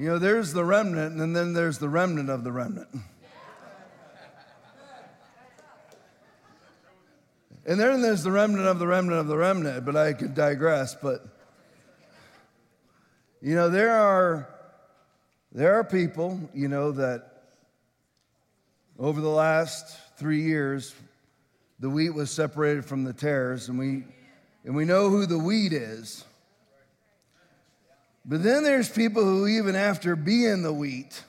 You know, there's the remnant, and then there's the remnant of the remnant. And then there's the remnant of the remnant of the remnant, but I could digress. But, you know, there are, there are people, you know, that over the last three years, the wheat was separated from the tares, and we, and we know who the wheat is. But then there's people who, even after being the wheat,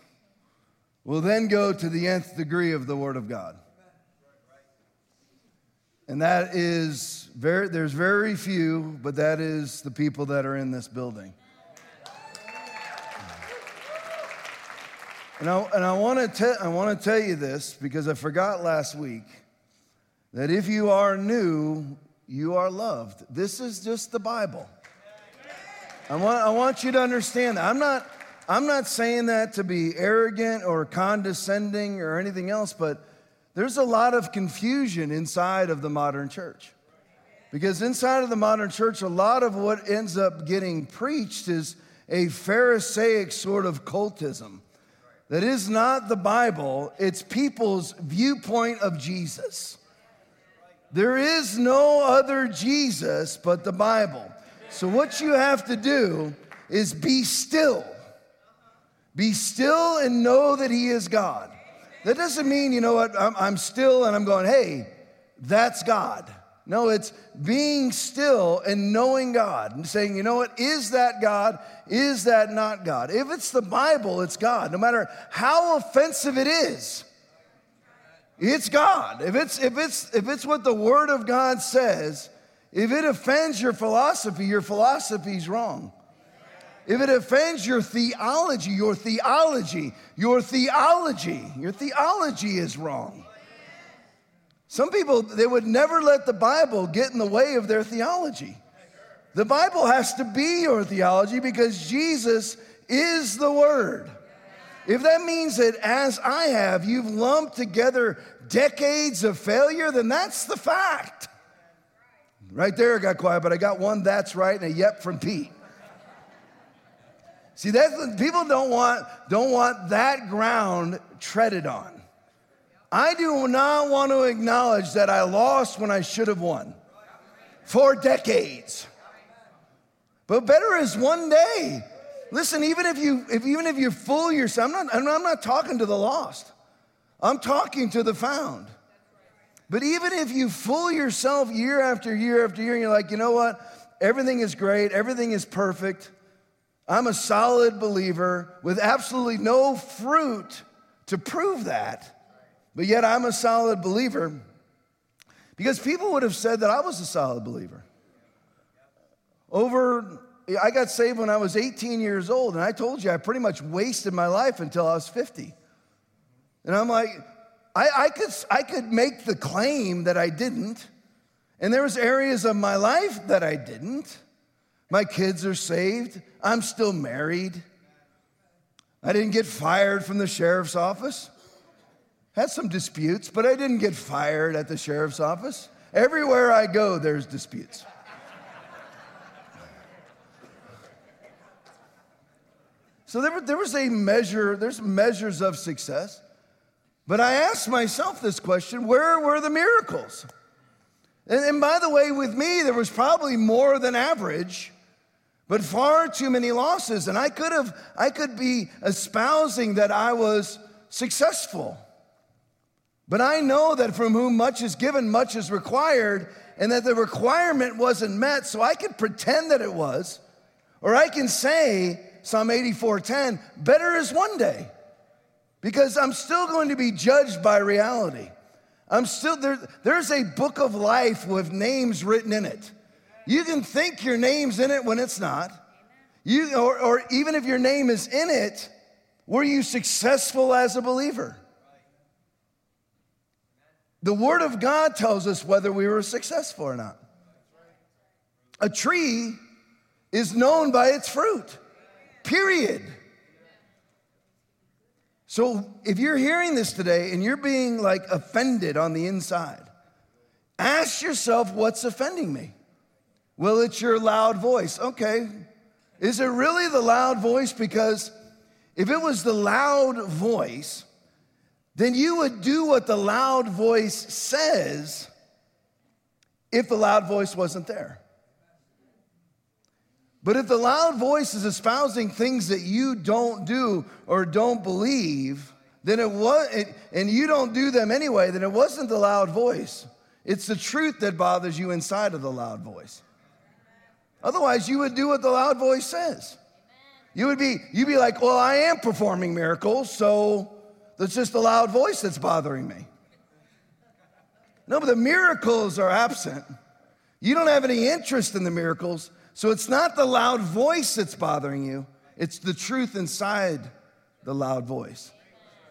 will then go to the nth degree of the Word of God. And that is very, there's very few, but that is the people that are in this building. And I, and I want to te- I want to tell you this because I forgot last week that if you are new, you are loved. This is just the Bible. I want, I want you to understand that. I'm not, I'm not saying that to be arrogant or condescending or anything else, but there's a lot of confusion inside of the modern church. Because inside of the modern church, a lot of what ends up getting preached is a Pharisaic sort of cultism that is not the Bible, it's people's viewpoint of Jesus. There is no other Jesus but the Bible. So, what you have to do is be still. Be still and know that He is God. That doesn't mean, you know what, I'm, I'm still and I'm going, hey, that's God. No, it's being still and knowing God and saying, you know what, is that God? Is that not God? If it's the Bible, it's God. No matter how offensive it is, it's God. If it's, if it's, if it's what the Word of God says, if it offends your philosophy, your philosophy's wrong. If it offends your theology, your theology, your theology, your theology is wrong. Some people, they would never let the Bible get in the way of their theology. The Bible has to be your theology because Jesus is the Word. If that means that, as I have, you've lumped together decades of failure, then that's the fact. Right there, it got quiet, but I got one that's right and a yep from Pete. See, that people don't want, don't want that ground treaded on. I do not want to acknowledge that I lost when I should have won for decades. But better is one day. Listen, even if you if, even if you fool yourself, I'm not, I'm not talking to the lost. I'm talking to the found. But even if you fool yourself year after year after year, and you're like, you know what? Everything is great, everything is perfect. I'm a solid believer with absolutely no fruit to prove that. But yet I'm a solid believer because people would have said that I was a solid believer. Over, I got saved when I was 18 years old, and I told you I pretty much wasted my life until I was 50. And I'm like, I, I, could, I could make the claim that I didn't, and there was areas of my life that I didn't. My kids are saved. I'm still married. I didn't get fired from the sheriff's office. Had some disputes, but I didn't get fired at the sheriff's office. Everywhere I go, there's disputes. so there, there was a measure, there's measures of success. But I asked myself this question where were the miracles? And, and, by the way, with me, there was probably more than average, but far too many losses. And I could have, I could be espousing that I was successful. But I know that from whom much is given, much is required, and that the requirement wasn't met. So I could pretend that it was, or I can say, Psalm 84:10, better is one day because I'm still going to be judged by reality. I'm still there, there's a book of life with names written in it. You can think your name's in it when it's not. You, or, or even if your name is in it, were you successful as a believer? The Word of God tells us whether we were successful or not. A tree is known by its fruit, period. So if you're hearing this today and you're being like offended on the inside, ask yourself what's offending me? Well, it's your loud voice. Okay. Is it really the loud voice? Because if it was the loud voice, then you would do what the loud voice says if the loud voice wasn't there. But if the loud voice is espousing things that you don't do or don't believe, then it was, and you don't do them anyway, then it wasn't the loud voice. It's the truth that bothers you inside of the loud voice. Otherwise, you would do what the loud voice says. You would be, you'd be like, well, I am performing miracles, so that's just the loud voice that's bothering me. No, but the miracles are absent. You don't have any interest in the miracles. So it's not the loud voice that's bothering you, it's the truth inside the loud voice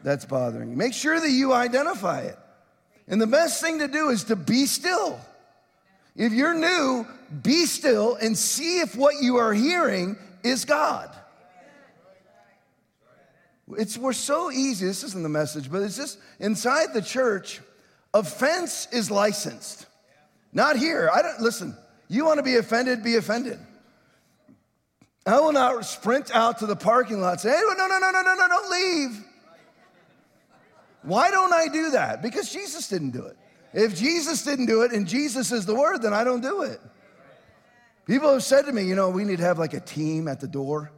that's bothering you. Make sure that you identify it. And the best thing to do is to be still. If you're new, be still and see if what you are hearing is God. It's we're so easy. This isn't the message, but it's just inside the church, offense is licensed. Not here. I don't listen. You want to be offended, be offended. I will not sprint out to the parking lot and say, hey, no, no, no, no, no, no, don't leave. Why don't I do that? Because Jesus didn't do it. If Jesus didn't do it and Jesus is the word, then I don't do it. People have said to me, you know, we need to have like a team at the door.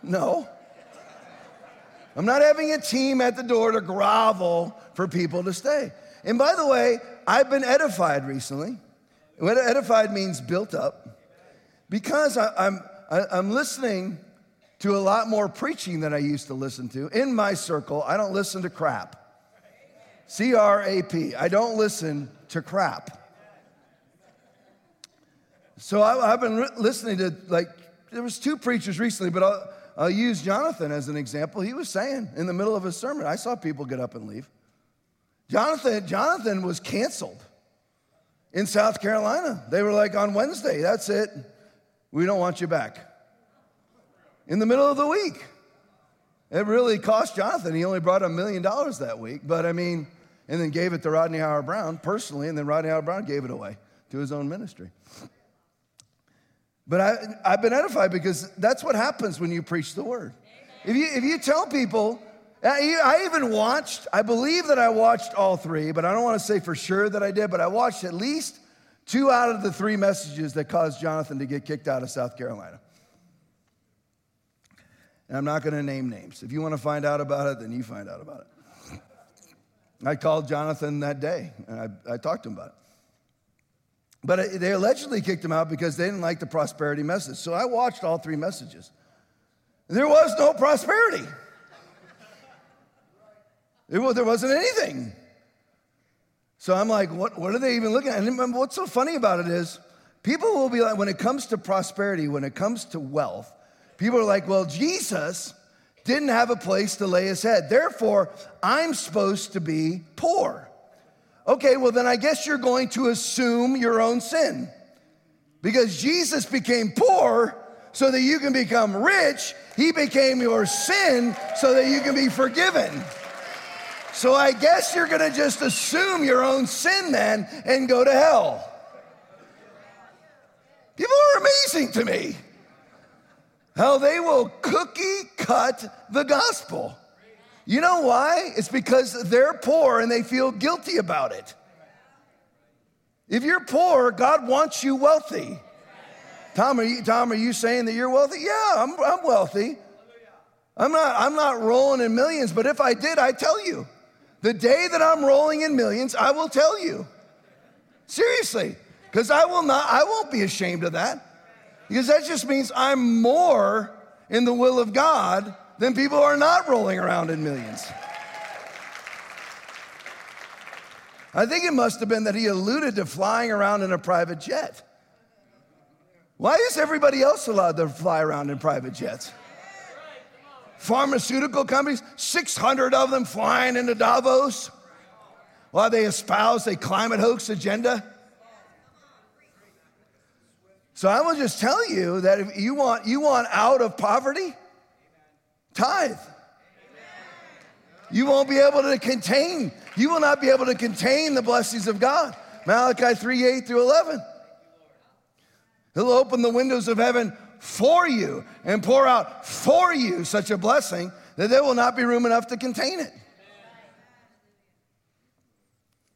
No. I'm not having a team at the door to grovel for people to stay. And by the way, I've been edified recently. What edified means built up. Because I, I'm, I, am listening to a lot more preaching than I used to listen to. In my circle, I don't listen to crap. C R A P. I don't listen to crap. So I, have been re- listening to, like, there was two preachers recently, but I'll, I'll use Jonathan as an example. He was saying in the middle of his sermon, I saw people get up and leave. Jonathan, Jonathan was canceled in South Carolina. They were like, on Wednesday, that's it. We don't want you back. In the middle of the week. It really cost Jonathan. He only brought a million dollars that week, but I mean, and then gave it to Rodney Howard-Browne personally, and then Rodney Howard-Browne gave it away to his own ministry. But I, I've been edified because that's what happens when you preach the word. If you, if you tell people, Uh, I even watched, I believe that I watched all three, but I don't want to say for sure that I did, but I watched at least two out of the three messages that caused Jonathan to get kicked out of South Carolina. And I'm not going to name names. If you want to find out about it, then you find out about it. I called Jonathan that day and I, I talked to him about it. But they allegedly kicked him out because they didn't like the prosperity message. So I watched all three messages. There was no prosperity. It, there wasn't anything. So I'm like, what, what are they even looking at? And what's so funny about it is, people will be like, when it comes to prosperity, when it comes to wealth, people are like, well, Jesus didn't have a place to lay his head. Therefore, I'm supposed to be poor. Okay, well, then I guess you're going to assume your own sin. Because Jesus became poor so that you can become rich, he became your sin so that you can be forgiven. So I guess you're gonna just assume your own sin then and go to hell. People are amazing to me. How they will cookie cut the gospel. You know why? It's because they're poor and they feel guilty about it. If you're poor, God wants you wealthy. Tom, are you, Tom, are you saying that you're wealthy? Yeah, I'm, I'm wealthy. I'm not, I'm not rolling in millions, but if I did, I'd tell you. The day that I'm rolling in millions, I will tell you. Seriously, because I will not, I won't be ashamed of that. Because that just means I'm more in the will of God than people who are not rolling around in millions. I think it must have been that he alluded to flying around in a private jet. Why is everybody else allowed to fly around in private jets? Pharmaceutical companies, 600 of them flying into Davos while they espouse a climate hoax agenda. So I will just tell you that if you want, you want out of poverty, tithe. You won't be able to contain, you will not be able to contain the blessings of God. Malachi 3 8 through 11. He'll open the windows of heaven for you and pour out for you such a blessing that there will not be room enough to contain it.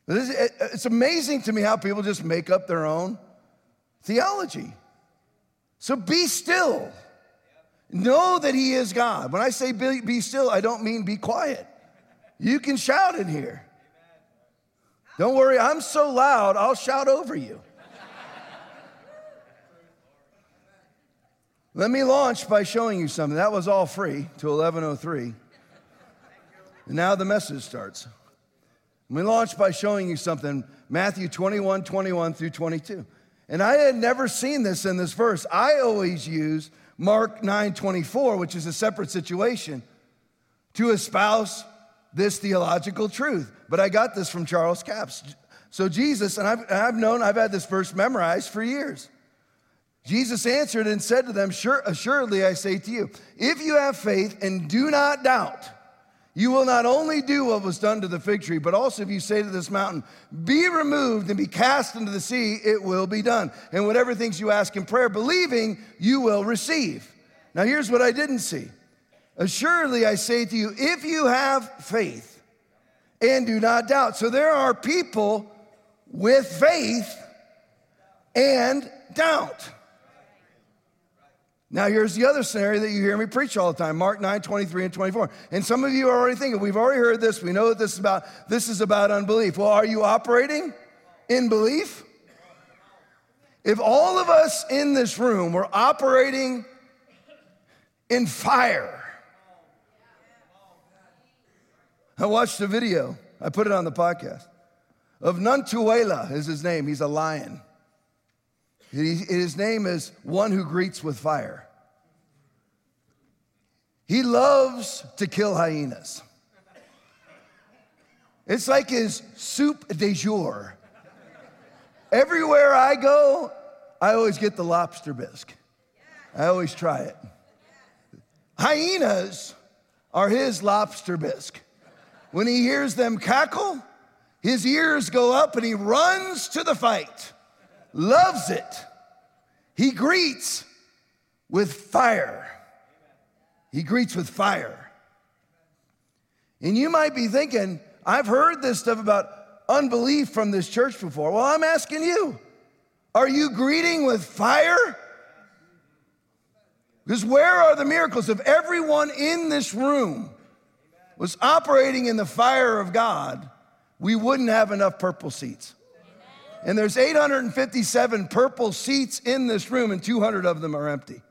It's amazing to me how people just make up their own theology. So be still. Know that He is God. When I say be, be still, I don't mean be quiet. You can shout in here. Don't worry, I'm so loud, I'll shout over you. Let me launch by showing you something. That was all free to 1103. And now the message starts. Let me launch by showing you something. Matthew 21, 21 through 22. And I had never seen this in this verse. I always use Mark 9, 24, which is a separate situation, to espouse this theological truth. But I got this from Charles Capps. So Jesus, and I've, I've known, I've had this verse memorized for years. Jesus answered and said to them, sure, Assuredly, I say to you, if you have faith and do not doubt, you will not only do what was done to the fig tree, but also if you say to this mountain, Be removed and be cast into the sea, it will be done. And whatever things you ask in prayer, believing, you will receive. Now, here's what I didn't see. Assuredly, I say to you, if you have faith and do not doubt. So there are people with faith and doubt. Now, here's the other scenario that you hear me preach all the time Mark 9, 23 and 24. And some of you are already thinking, we've already heard this. We know that this is about, this is about unbelief. Well, are you operating in belief? If all of us in this room were operating in fire, I watched a video, I put it on the podcast, of Nantuela is his name. He's a lion. His name is one who greets with fire. He loves to kill hyenas. It's like his soup de jour. Everywhere I go, I always get the lobster bisque. I always try it. Hyenas are his lobster bisque. When he hears them cackle, his ears go up and he runs to the fight loves it. He greets with fire. He greets with fire. And you might be thinking, I've heard this stuff about unbelief from this church before. Well, I'm asking you, are you greeting with fire? Because where are the miracles? If everyone in this room was operating in the fire of God, we wouldn't have enough purple seats. And there's 857 purple seats in this room, and 200 of them are empty.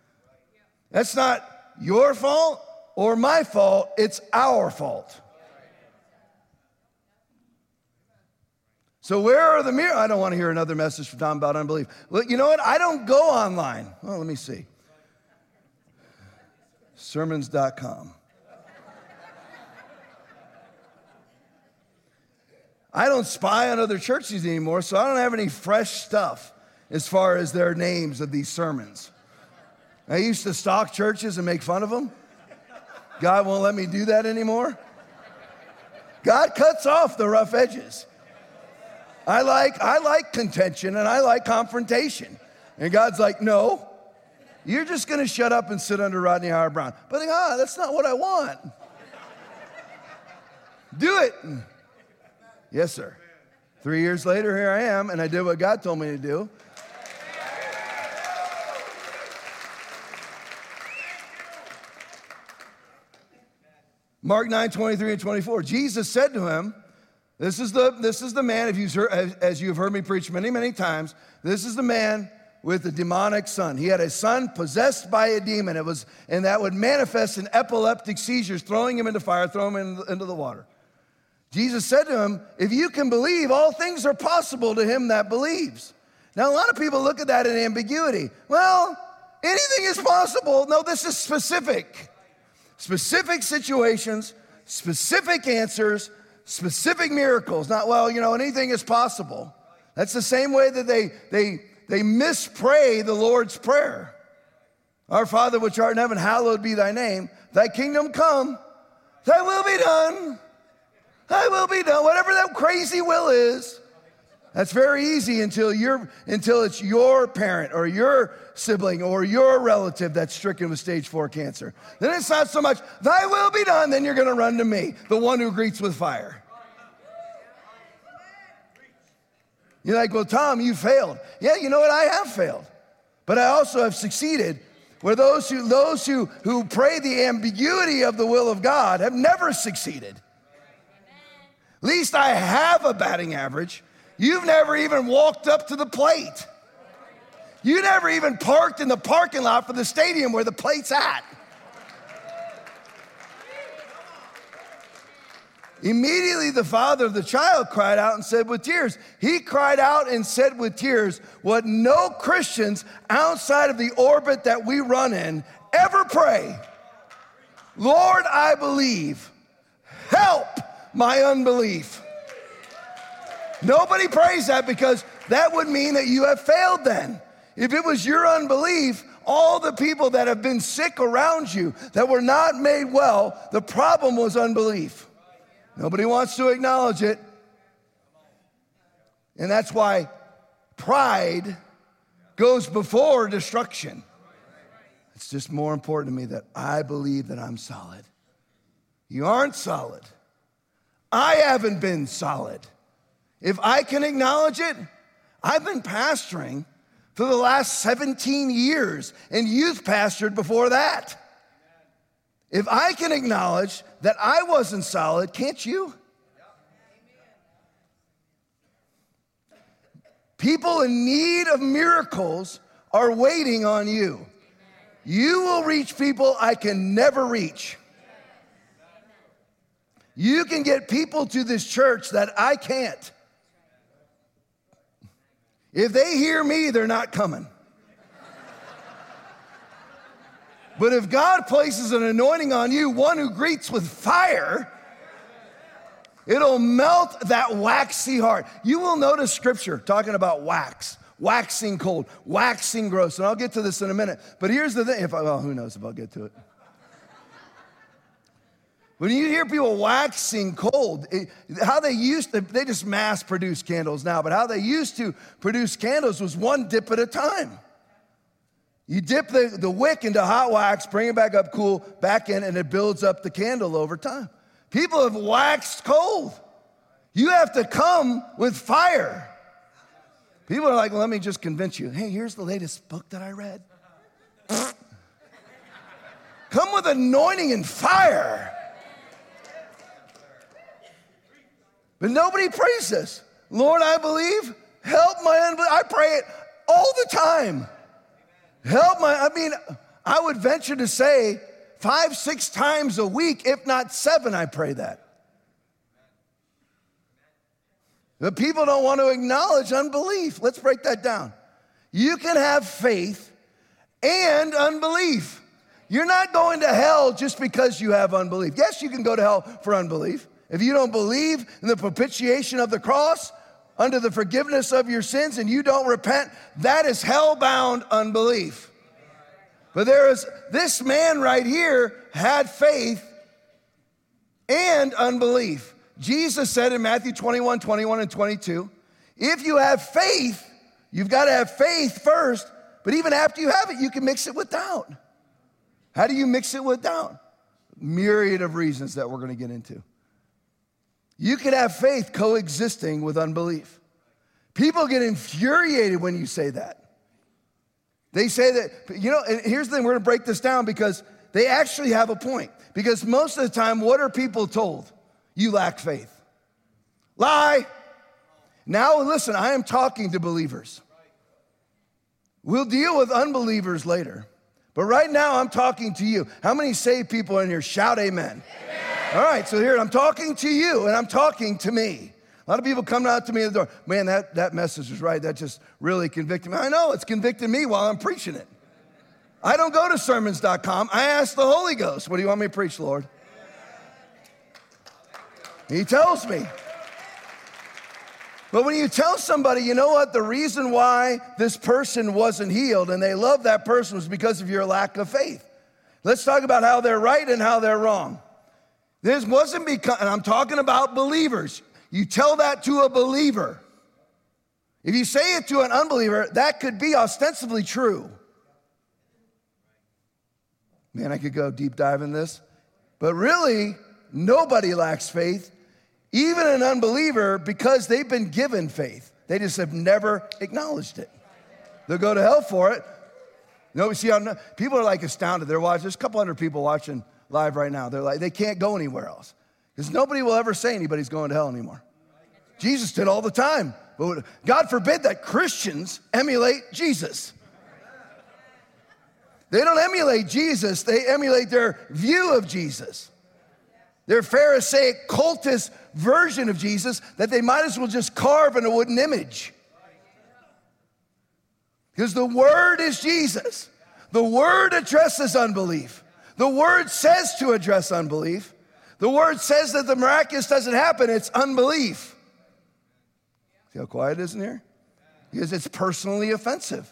That's not your fault or my fault, it's our fault. So, where are the mirrors? I don't want to hear another message from Tom about unbelief. Well, you know what? I don't go online. Well, let me see. Sermons.com. I don't spy on other churches anymore, so I don't have any fresh stuff as far as their names of these sermons. I used to stalk churches and make fun of them. God won't let me do that anymore. God cuts off the rough edges. I like, I like contention and I like confrontation. And God's like, no, you're just going to shut up and sit under Rodney Howard-Browne. But God, ah, that's not what I want. Do it. Yes, sir. Three years later, here I am, and I did what God told me to do. Mark 9, 23 and 24. Jesus said to him, This is the, this is the man, if you've heard, as you've heard me preach many, many times, this is the man with the demonic son. He had a son possessed by a demon. It was, and that would manifest in epileptic seizures, throwing him into fire, throwing him into the water. Jesus said to him, If you can believe, all things are possible to him that believes. Now, a lot of people look at that in ambiguity. Well, anything is possible. No, this is specific. Specific situations, specific answers, specific miracles. Not, well, you know, anything is possible. That's the same way that they, they, they mispray the Lord's Prayer. Our Father which art in heaven, hallowed be thy name. Thy kingdom come, thy will be done I will be done. Whatever that crazy will is, That's very easy until you're until it's your parent or your sibling or your relative that's stricken with stage four cancer. Then it's not so much, thy will be done, then you're gonna run to me, the one who greets with fire. You're like, well, Tom, you failed. Yeah, you know what? I have failed. But I also have succeeded where those who those who, who pray the ambiguity of the will of God have never succeeded. Least I have a batting average. You've never even walked up to the plate. You never even parked in the parking lot for the stadium where the plate's at. Immediately, the father of the child cried out and said with tears. He cried out and said with tears what no Christians outside of the orbit that we run in ever pray Lord, I believe. Help my unbelief. Nobody prays that because that would mean that you have failed then. If it was your unbelief, all the people that have been sick around you that were not made well, the problem was unbelief. Nobody wants to acknowledge it. And that's why pride goes before destruction. It's just more important to me that I believe that I'm solid. You aren't solid. I haven't been solid. If I can acknowledge it, I've been pastoring for the last 17 years and youth pastored before that. If I can acknowledge that I wasn't solid, can't you? People in need of miracles are waiting on you. You will reach people I can never reach. You can get people to this church that I can't. If they hear me, they're not coming. But if God places an anointing on you, one who greets with fire, it'll melt that waxy heart. You will notice scripture talking about wax, waxing cold, waxing gross. And I'll get to this in a minute. But here's the thing if I, well, who knows if I'll get to it. When you hear people waxing cold, it, how they used to, they just mass produce candles now, but how they used to produce candles was one dip at a time. You dip the, the wick into hot wax, bring it back up cool, back in, and it builds up the candle over time. People have waxed cold. You have to come with fire. People are like, well, let me just convince you. Hey, here's the latest book that I read. come with anointing and fire. But nobody prays this. Lord, I believe, help my unbelief. I pray it all the time. Help my, I mean, I would venture to say five, six times a week, if not seven, I pray that. The people don't want to acknowledge unbelief. Let's break that down. You can have faith and unbelief. You're not going to hell just because you have unbelief. Yes, you can go to hell for unbelief. If you don't believe in the propitiation of the cross, under the forgiveness of your sins, and you don't repent, that is hell-bound unbelief. But there is this man right here had faith and unbelief. Jesus said in Matthew 21, 21, and 22, if you have faith, you've got to have faith first, but even after you have it, you can mix it with doubt. How do you mix it with doubt? Myriad of reasons that we're going to get into. You can have faith coexisting with unbelief. People get infuriated when you say that. They say that, you know, and here's the thing, we're gonna break this down because they actually have a point. Because most of the time, what are people told? You lack faith. Lie. Now, listen, I am talking to believers. We'll deal with unbelievers later. But right now, I'm talking to you. How many saved people in here shout amen? amen. All right, so here I'm talking to you and I'm talking to me. A lot of people come out to me at the door, man, that, that message was right. That just really convicted me. I know it's convicted me while I'm preaching it. I don't go to sermons.com. I ask the Holy Ghost, what do you want me to preach, Lord? He tells me. But when you tell somebody, you know what, the reason why this person wasn't healed and they love that person was because of your lack of faith. Let's talk about how they're right and how they're wrong. This wasn't because, and I'm talking about believers. You tell that to a believer. If you say it to an unbeliever, that could be ostensibly true. Man, I could go deep dive in this. But really, nobody lacks faith, even an unbeliever, because they've been given faith. They just have never acknowledged it. They'll go to hell for it. No, see, not, people are like astounded. They're watching. There's a couple hundred people watching live right now. They're like, they can't go anywhere else because nobody will ever say anybody's going to hell anymore. Jesus did all the time. But God forbid that Christians emulate Jesus. They don't emulate Jesus, they emulate their view of Jesus. Their Pharisaic cultist version of Jesus that they might as well just carve in a wooden image. Because the Word is Jesus. The Word addresses unbelief. The Word says to address unbelief. The Word says that the miraculous doesn't happen, it's unbelief. See how quiet it is in here? Because it's personally offensive.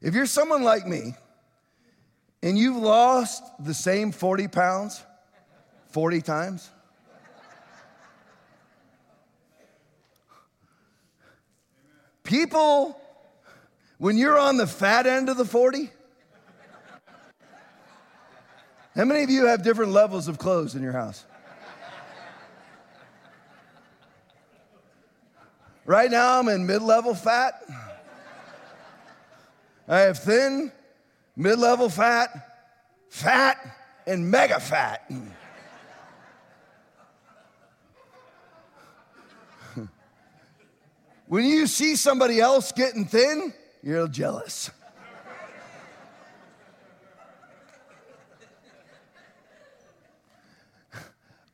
If you're someone like me and you've lost the same 40 pounds 40 times, people, when you're on the fat end of the 40, how many of you have different levels of clothes in your house? Right now, I'm in mid level fat. I have thin, mid level fat, fat, and mega fat. when you see somebody else getting thin, you're jealous.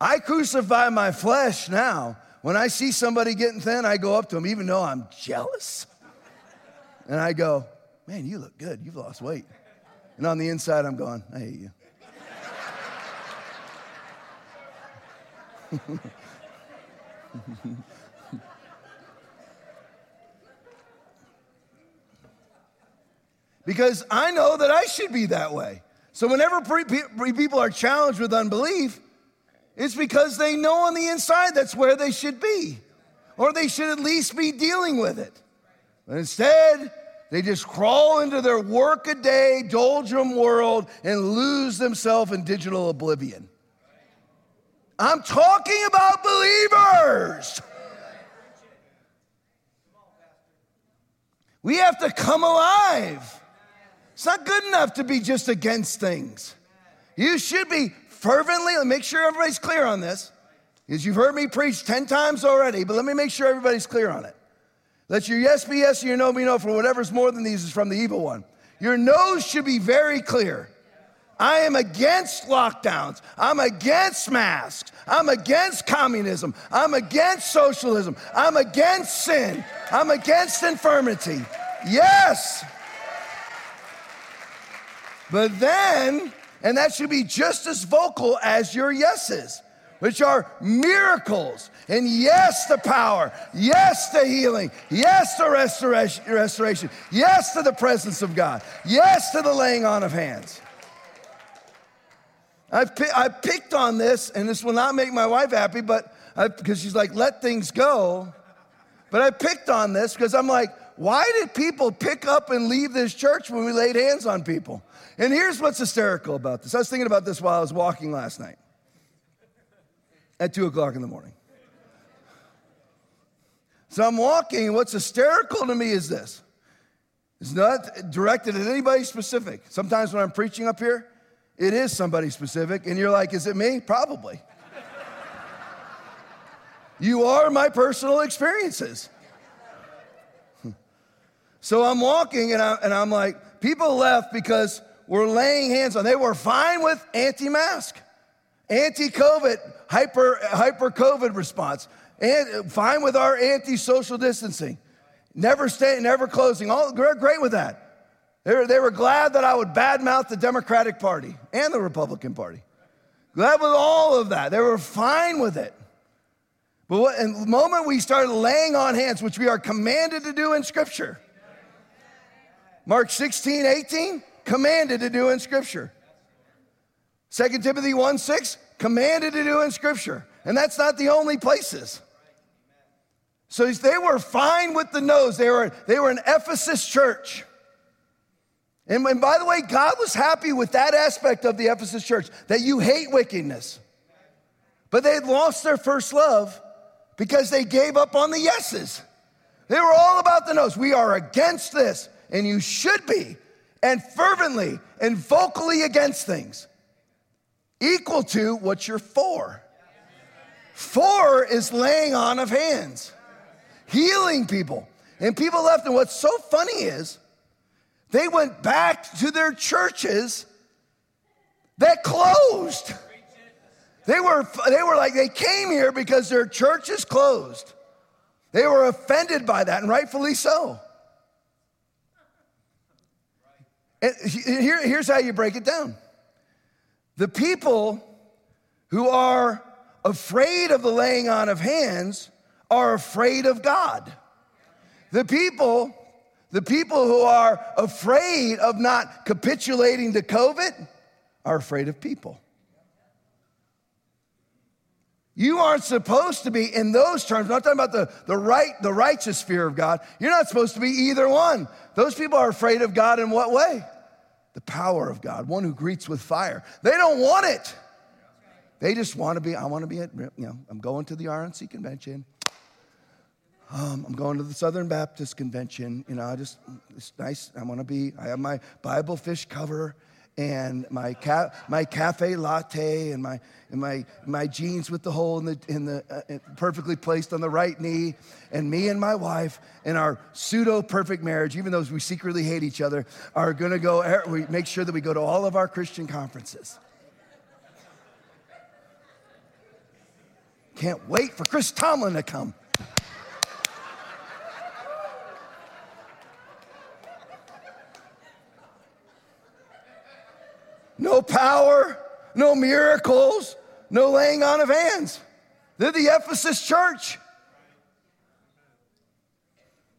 I crucify my flesh now. When I see somebody getting thin, I go up to them, even though I'm jealous. And I go, Man, you look good. You've lost weight. And on the inside, I'm going, I hate you. because I know that I should be that way. So whenever people are challenged with unbelief, it's because they know on the inside that's where they should be, or they should at least be dealing with it. But instead, they just crawl into their workaday doldrum world and lose themselves in digital oblivion. I'm talking about believers. We have to come alive. It's not good enough to be just against things. You should be fervently, let me make sure everybody's clear on this, because you've heard me preach 10 times already, but let me make sure everybody's clear on it. Let your yes be yes and your no be no, for whatever's more than these is from the evil one. Your nos should be very clear. I am against lockdowns. I'm against masks. I'm against communism. I'm against socialism. I'm against sin. I'm against infirmity. Yes. But then, and that should be just as vocal as your yeses which are miracles. And yes, the power. Yes, the healing. Yes, the restoration. restoration. Yes, to the presence of God. Yes, to the laying on of hands. I've, I picked on this, and this will not make my wife happy, but because she's like, let things go. But I picked on this because I'm like, why did people pick up and leave this church when we laid hands on people? And here's what's hysterical about this. I was thinking about this while I was walking last night at two o'clock in the morning. So I'm walking, and what's hysterical to me is this. It's not directed at anybody specific. Sometimes when I'm preaching up here, it is somebody specific, and you're like, is it me? Probably. you are my personal experiences. So I'm walking, and, I, and I'm like, people left because we're laying hands on. They were fine with anti mask, anti COVID hyper, hyper COVID response. And fine with our anti-social distancing. Never staying, never closing. All great with that. They were, they were glad that I would badmouth the Democratic Party and the Republican Party. Glad with all of that. They were fine with it. But what, the moment we started laying on hands, which we are commanded to do in Scripture, Mark 16, 18, commanded to do in Scripture. 2 Timothy 1 6, commanded to do in Scripture. And that's not the only places. So they were fine with the no's. They were, they were an Ephesus church. And, and by the way, God was happy with that aspect of the Ephesus church that you hate wickedness. But they had lost their first love because they gave up on the yeses. They were all about the no's. We are against this, and you should be, and fervently and vocally against things, equal to what you're for. For is laying on of hands, healing people. And people left, and what's so funny is, they went back to their churches that closed. They were, they were like, they came here because their church is closed. They were offended by that, and rightfully so. And here, here's how you break it down the people who are afraid of the laying on of hands are afraid of God. The people the people who are afraid of not capitulating to COVID are afraid of people. You aren't supposed to be in those terms. I'm not talking about the, the right, the righteous fear of God. You're not supposed to be either one. Those people are afraid of God in what way? The power of God, one who greets with fire. They don't want it. They just want to be, I want to be at, you know, I'm going to the RNC convention. Um, I'm going to the Southern Baptist Convention. You know, I just, it's nice. I want to be, I have my Bible fish cover and my, ca- my cafe latte and my, and my, my jeans with the hole in the, in the uh, perfectly placed on the right knee. And me and my wife in our pseudo perfect marriage, even though we secretly hate each other, are going to go, er, we make sure that we go to all of our Christian conferences. Can't wait for Chris Tomlin to come. No power, no miracles, no laying on of hands. They're the Ephesus church.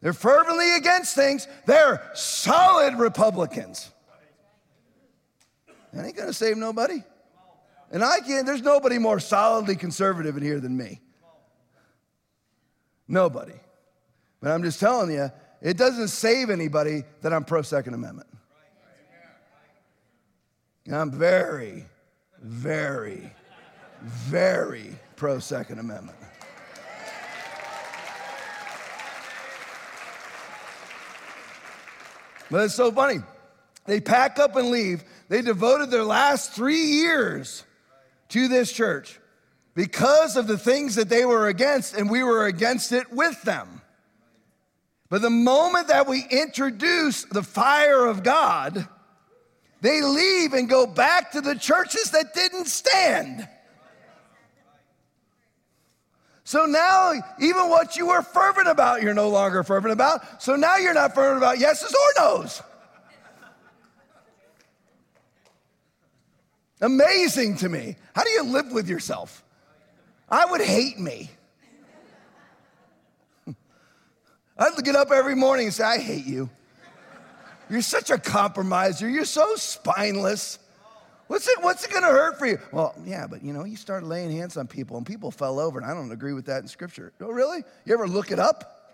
They're fervently against things. They're solid Republicans. That ain't gonna save nobody. And I can't, there's nobody more solidly conservative in here than me. Nobody. But I'm just telling you, it doesn't save anybody that I'm pro Second Amendment. I'm very, very, very pro Second Amendment. But it's so funny. They pack up and leave. They devoted their last three years to this church because of the things that they were against, and we were against it with them. But the moment that we introduce the fire of God, they leave and go back to the churches that didn't stand. So now, even what you were fervent about, you're no longer fervent about. So now you're not fervent about yeses or nos. Amazing to me. How do you live with yourself? I would hate me. I'd get up every morning and say, I hate you. You're such a compromiser. You're so spineless. What's it, what's it going to hurt for you? Well, yeah, but you know, you start laying hands on people and people fell over, and I don't agree with that in scripture. Oh, really? You ever look it up?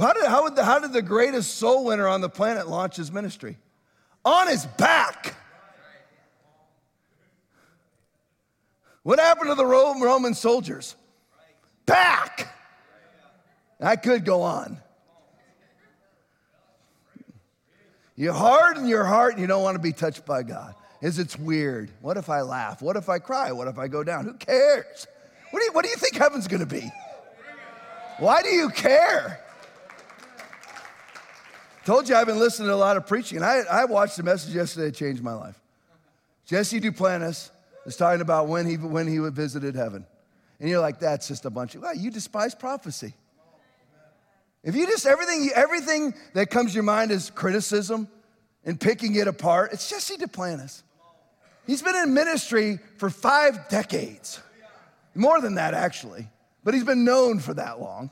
How did, how, the, how did the greatest soul winner on the planet launch his ministry? On his back. What happened to the Roman soldiers? Back. I could go on. You harden your heart and you don't want to be touched by God. Is it's weird. What if I laugh? What if I cry? What if I go down? Who cares? What do you, what do you think heaven's going to be? Why do you care? Told you I've been listening to a lot of preaching, and I, I watched a message yesterday that changed my life. Jesse Duplantis is talking about when he, when he visited heaven. And you're like, that's just a bunch of, well, you despise prophecy. If you just everything, everything that comes to your mind is criticism and picking it apart, it's Jesse Duplantis. He's been in ministry for five decades. More than that, actually. But he's been known for that long.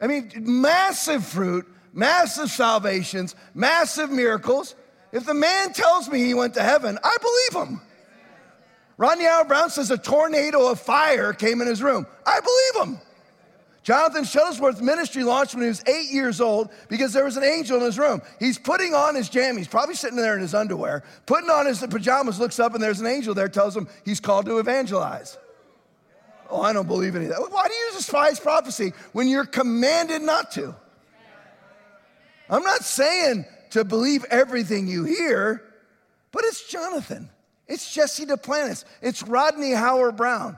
I mean, massive fruit, massive salvations, massive miracles. If the man tells me he went to heaven, I believe him. Rodney Howard-Browne says a tornado of fire came in his room. I believe him. Jonathan Shuttlesworth's ministry launched when he was eight years old because there was an angel in his room. He's putting on his jammies, probably sitting there in his underwear, putting on his pajamas, looks up, and there's an angel there, tells him he's called to evangelize. Oh, I don't believe any of that. Why do you despise prophecy when you're commanded not to? I'm not saying to believe everything you hear, but it's Jonathan. It's Jesse Duplantis. It's Rodney Howard-Browne.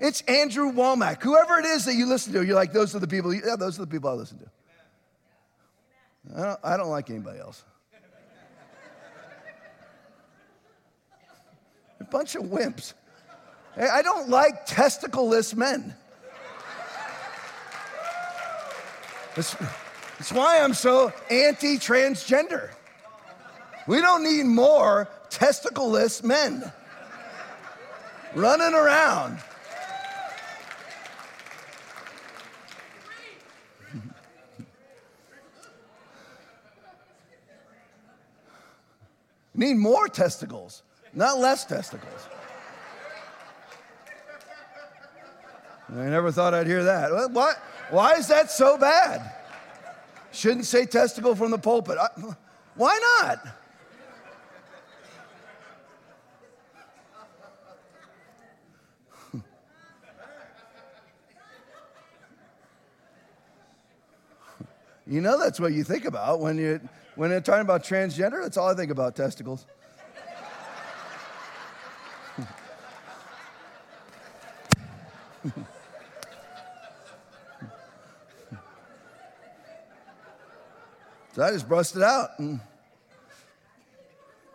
It's Andrew Wommack. Whoever it is that you listen to, you're like, those are the people, yeah, those are the people I listen to. I don't, I don't like anybody else. A bunch of wimps. I don't like testicleless men. That's, that's why I'm so anti transgender. We don't need more testicleless men running around. Need more testicles, not less testicles. I never thought I'd hear that. Why, why is that so bad? Shouldn't say testicle from the pulpit. I, why not? You know that's what you think about when you when you're talking about transgender. That's all I think about testicles. so I just busted out. Mm.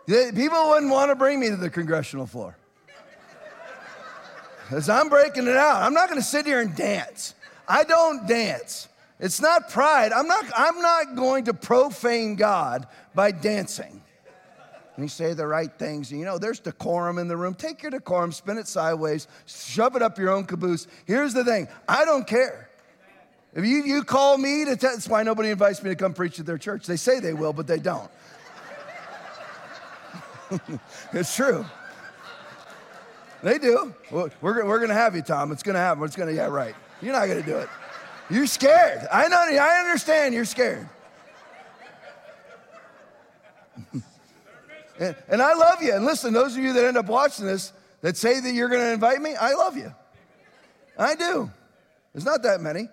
And people wouldn't want to bring me to the congressional floor. Because I'm breaking it out. I'm not going to sit here and dance. I don't dance. It's not pride. I'm not, I'm not going to profane God by dancing. And you say the right things. You know, there's decorum in the room. Take your decorum, spin it sideways, shove it up your own caboose. Here's the thing I don't care. If you, you call me to, tell, that's why nobody invites me to come preach at their church. They say they will, but they don't. it's true. They do. We're, we're going to have you, Tom. It's going to happen. It's going to, yeah, right. You're not going to do it. You're scared. I know, I understand you're scared. and, and I love you. And listen, those of you that end up watching this that say that you're going to invite me, I love you. I do. There's not that many.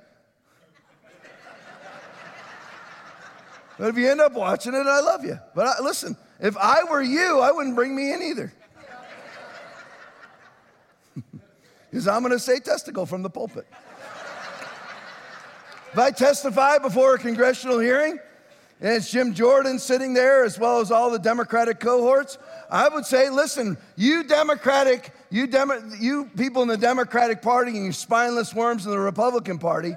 But if you end up watching it, I love you. But I, listen, if I were you, I wouldn't bring me in either. Because I'm going to say testicle from the pulpit. If I testify before a congressional hearing, and it's Jim Jordan sitting there as well as all the Democratic cohorts, I would say, listen, you Democratic, you, Demo- you people in the Democratic Party and you spineless worms in the Republican Party,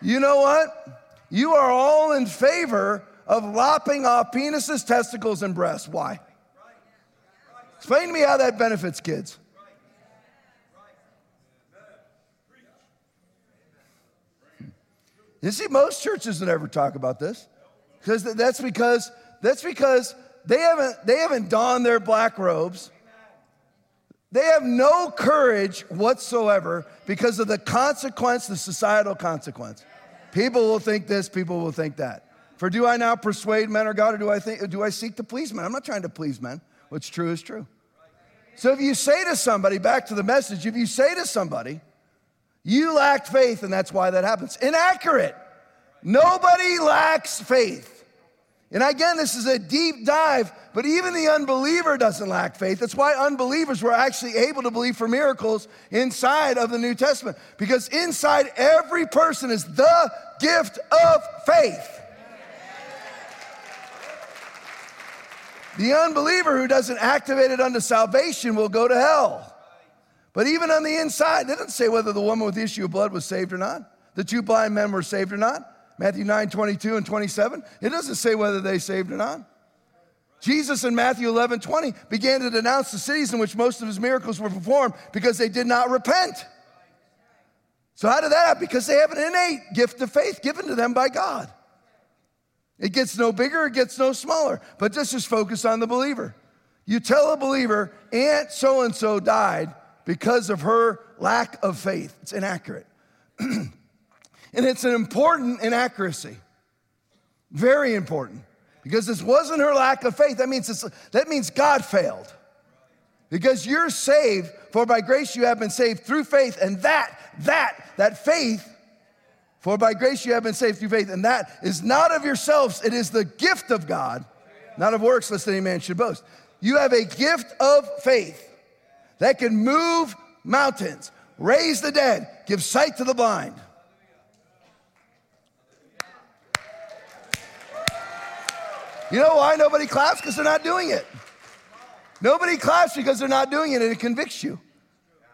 you know what? You are all in favor of lopping off penises, testicles, and breasts. Why? Explain to me how that benefits kids. You see, most churches don't ever talk about this. Because that's because that's because they haven't they haven't donned their black robes. They have no courage whatsoever because of the consequence, the societal consequence. People will think this, people will think that. For do I now persuade men or God, or do I think do I seek to please men? I'm not trying to please men. What's true is true. So if you say to somebody, back to the message, if you say to somebody, you lacked faith, and that's why that happens. Inaccurate. Nobody lacks faith. And again, this is a deep dive, but even the unbeliever doesn't lack faith. That's why unbelievers were actually able to believe for miracles inside of the New Testament, because inside every person is the gift of faith. The unbeliever who doesn't activate it unto salvation will go to hell. But even on the inside, it doesn't say whether the woman with the issue of blood was saved or not. The two blind men were saved or not. Matthew 9, 22 and 27. It doesn't say whether they saved or not. Jesus in Matthew 11, 20 began to denounce the cities in which most of his miracles were performed because they did not repent. So, how did that happen? Because they have an innate gift of faith given to them by God. It gets no bigger, it gets no smaller, but just just focus on the believer. You tell a believer, Aunt so and so died because of her lack of faith. It's inaccurate. and it's an important inaccuracy. Very important. Because this wasn't her lack of faith. That means, that means God failed. Because you're saved, for by grace you have been saved through faith, and that, that, that faith, for by grace you have been saved through faith, and that is not of yourselves, it is the gift of God, not of works, lest any man should boast. You have a gift of faith that can move mountains, raise the dead, give sight to the blind. You know why nobody claps? Because they're not doing it. Nobody claps because they're not doing it and it convicts you.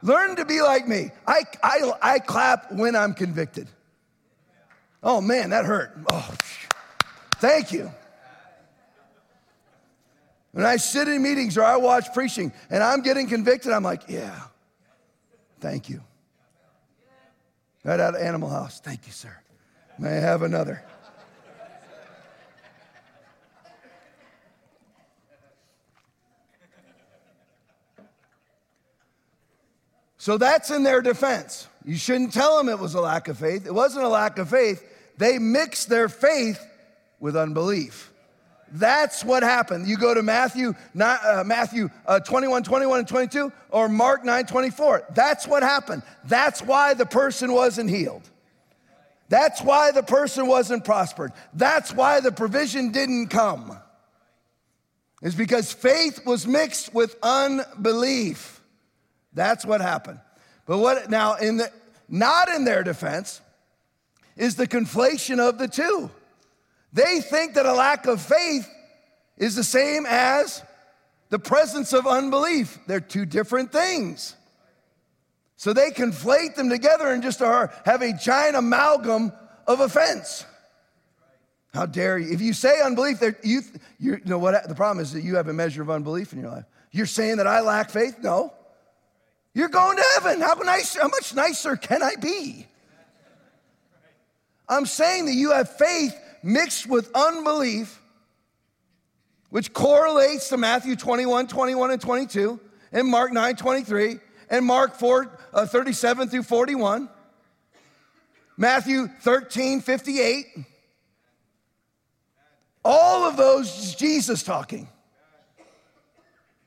Learn to be like me. I, I, I clap when I'm convicted. Oh man, that hurt. Oh, thank you. When I sit in meetings or I watch preaching and I'm getting convicted, I'm like, yeah, thank you. Right out of Animal House. Thank you, sir. May I have another? So that's in their defense. You shouldn't tell them it was a lack of faith. It wasn't a lack of faith. They mixed their faith with unbelief. That's what happened. You go to Matthew, uh, Matthew uh, 21, 21, and 22, or Mark 9, 24. That's what happened. That's why the person wasn't healed. That's why the person wasn't prospered. That's why the provision didn't come. Is because faith was mixed with unbelief. That's what happened. But what now in the not in their defense is the conflation of the two. They think that a lack of faith is the same as the presence of unbelief. They're two different things. So they conflate them together and just are, have a giant amalgam of offense. How dare you? If you say unbelief, you, you know what the problem is that you have a measure of unbelief in your life. You're saying that I lack faith? No. You're going to heaven. How, nice, how much nicer can I be? I'm saying that you have faith mixed with unbelief, which correlates to Matthew 21, 21, and 22, and Mark 9, 23, and Mark 4, uh, 37 through 41, Matthew 13, 58. All of those is Jesus talking.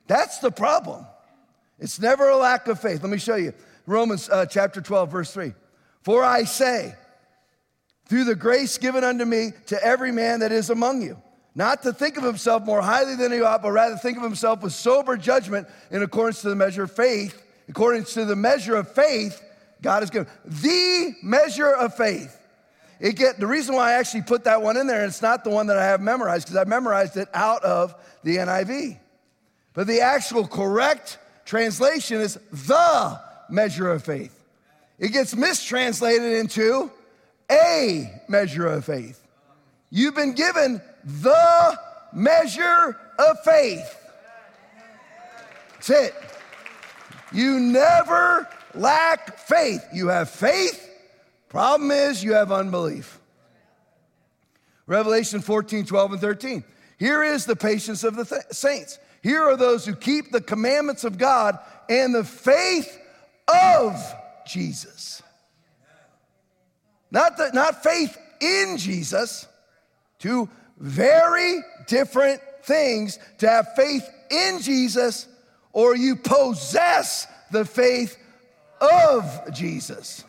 That's the problem. It's never a lack of faith. Let me show you. Romans uh, chapter 12, verse 3. For I say, through the grace given unto me to every man that is among you, not to think of himself more highly than he ought, but rather think of himself with sober judgment in accordance to the measure of faith, according to the measure of faith God has given. The measure of faith. It get the reason why I actually put that one in there, and it's not the one that I have memorized, because I memorized it out of the NIV. But the actual correct translation is the measure of faith. It gets mistranslated into a measure of faith. You've been given the measure of faith. That's it. You never lack faith. You have faith. Problem is, you have unbelief. Revelation 14, 12, and 13. Here is the patience of the th- saints. Here are those who keep the commandments of God and the faith of Jesus. Not, the, not faith in Jesus, two very different things to have faith in Jesus or you possess the faith of Jesus.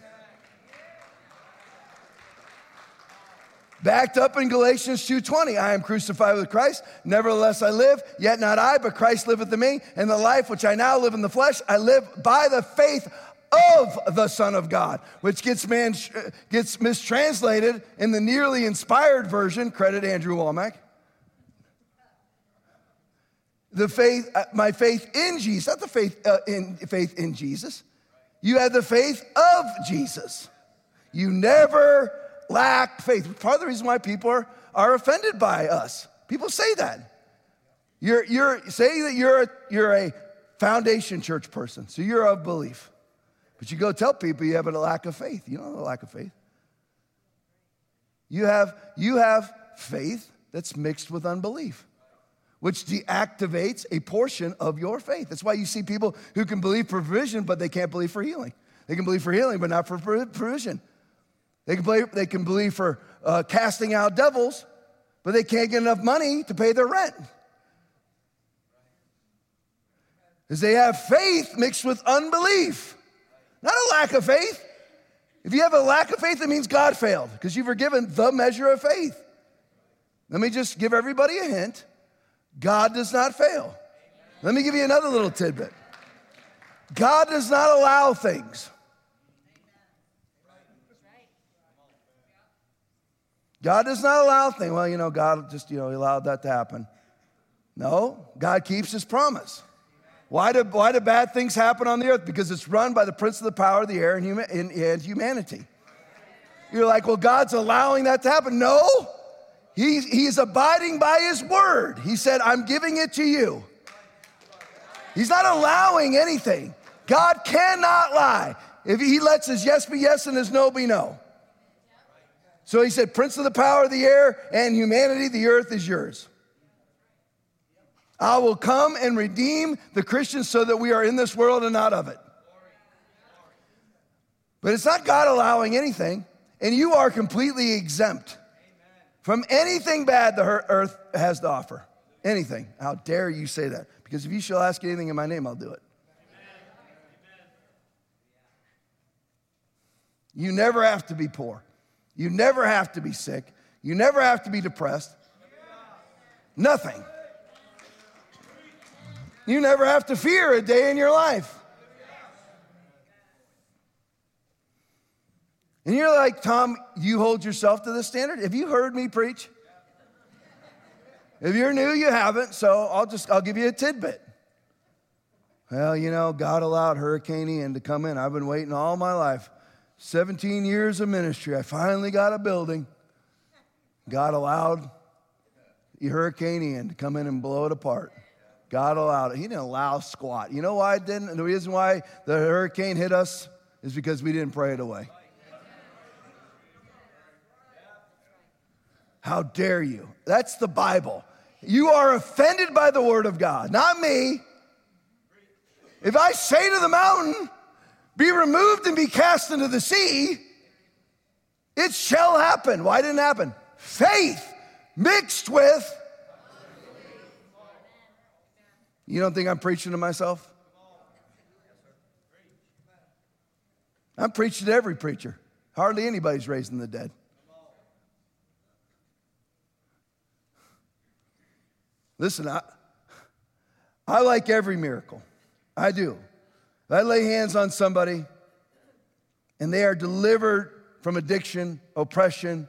Backed up in Galatians 2:20, I am crucified with Christ, nevertheless I live, yet not I, but Christ liveth in me, and the life which I now live in the flesh, I live by the faith of the Son of God, which gets, man, gets mistranslated in the nearly inspired version, credit Andrew Wommack. The faith, uh, my faith in Jesus, not the faith uh, in faith in Jesus. You have the faith of Jesus. You never lack faith. Part of the reason why people are, are offended by us. People say that. You're, you're say that you're a, you're a foundation church person, so you're of belief. But you go tell people you have a lack of faith. You don't have a lack of faith. You have, you have faith that's mixed with unbelief, which deactivates a portion of your faith. That's why you see people who can believe for provision, but they can't believe for healing. They can believe for healing, but not for provision. They can believe, they can believe for uh, casting out devils, but they can't get enough money to pay their rent. Because they have faith mixed with unbelief, not a lack of faith. If you have a lack of faith, it means God failed because you've forgiven the measure of faith. Let me just give everybody a hint God does not fail. Let me give you another little tidbit God does not allow things. God does not allow things. Well, you know, God just, you know, he allowed that to happen. No, God keeps his promise. Why do, why do bad things happen on the earth? Because it's run by the prince of the power of the air and, human, and, and humanity. You're like, well, God's allowing that to happen. No, he, he's abiding by his word. He said, I'm giving it to you. He's not allowing anything. God cannot lie. If he lets his yes be yes and his no be no. So he said, Prince of the power of the air and humanity, the earth is yours. I will come and redeem the Christians so that we are in this world and not of it. But it's not God allowing anything, and you are completely exempt from anything bad the earth has to offer. Anything. How dare you say that? Because if you shall ask anything in my name, I'll do it. You never have to be poor. You never have to be sick. You never have to be depressed. Nothing. You never have to fear a day in your life. And you're like, Tom, you hold yourself to this standard? Have you heard me preach? If you're new, you haven't, so I'll just I'll give you a tidbit. Well, you know, God allowed Hurricane Ian to come in. I've been waiting all my life. 17 years of ministry. I finally got a building. God allowed the Hurricane Ian to come in and blow it apart. God allowed it. He didn't allow squat. You know why it didn't? The reason why the hurricane hit us is because we didn't pray it away. How dare you? That's the Bible. You are offended by the word of God, not me. If I say to the mountain, be removed and be cast into the sea, it shall happen. Why didn't it happen? Faith mixed with. You don't think I'm preaching to myself? I'm preaching to every preacher. Hardly anybody's raising the dead. Listen, I, I like every miracle. I do. I lay hands on somebody and they are delivered from addiction, oppression,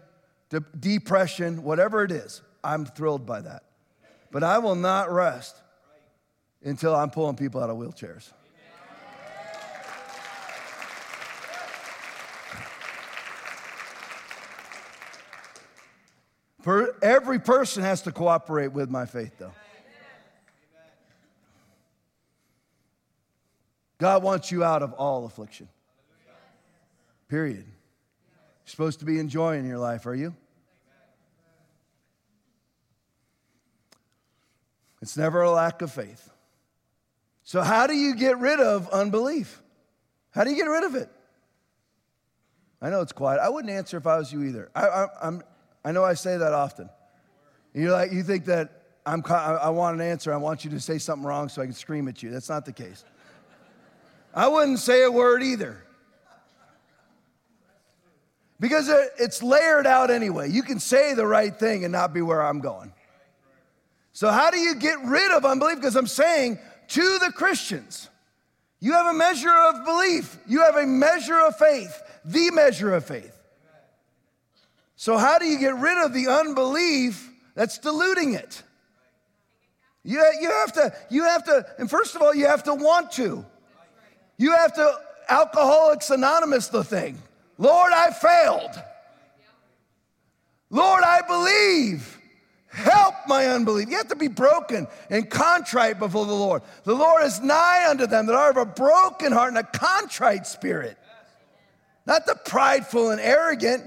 depression, whatever it is, I'm thrilled by that. But I will not rest until I'm pulling people out of wheelchairs. Every person has to cooperate with my faith, though. God wants you out of all affliction. Period. You're supposed to be enjoying your life, are you? It's never a lack of faith. So, how do you get rid of unbelief? How do you get rid of it? I know it's quiet. I wouldn't answer if I was you either. I, I, I'm, I know I say that often. You're like, you think that I'm, I want an answer. I want you to say something wrong so I can scream at you. That's not the case. I wouldn't say a word either. Because it's layered out anyway. You can say the right thing and not be where I'm going. So, how do you get rid of unbelief? Because I'm saying to the Christians, you have a measure of belief, you have a measure of faith, the measure of faith. So, how do you get rid of the unbelief that's diluting it? You, you, have to, you have to, and first of all, you have to want to. You have to Alcoholics Anonymous the thing. Lord, I failed. Lord, I believe. Help my unbelief. You have to be broken and contrite before the Lord. The Lord is nigh unto them that are of a broken heart and a contrite spirit. Not the prideful and arrogant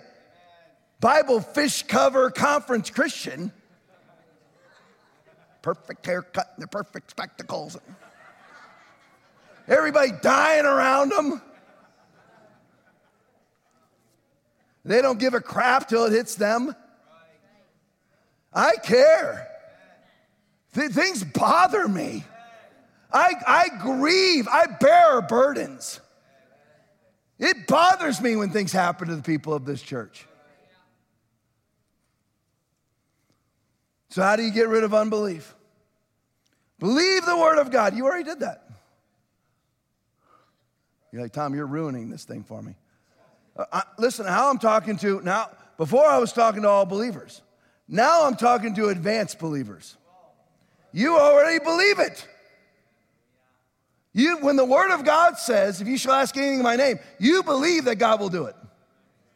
Bible fish cover conference Christian. perfect haircut and the perfect spectacles. Everybody dying around them. They don't give a crap till it hits them. I care. Th- things bother me. I, I grieve. I bear burdens. It bothers me when things happen to the people of this church. So, how do you get rid of unbelief? Believe the word of God. You already did that. You're like, Tom, you're ruining this thing for me. Uh, I, listen, how I'm talking to now, before I was talking to all believers. Now I'm talking to advanced believers. You already believe it. You, when the word of God says, if you shall ask anything in my name, you believe that God will do it.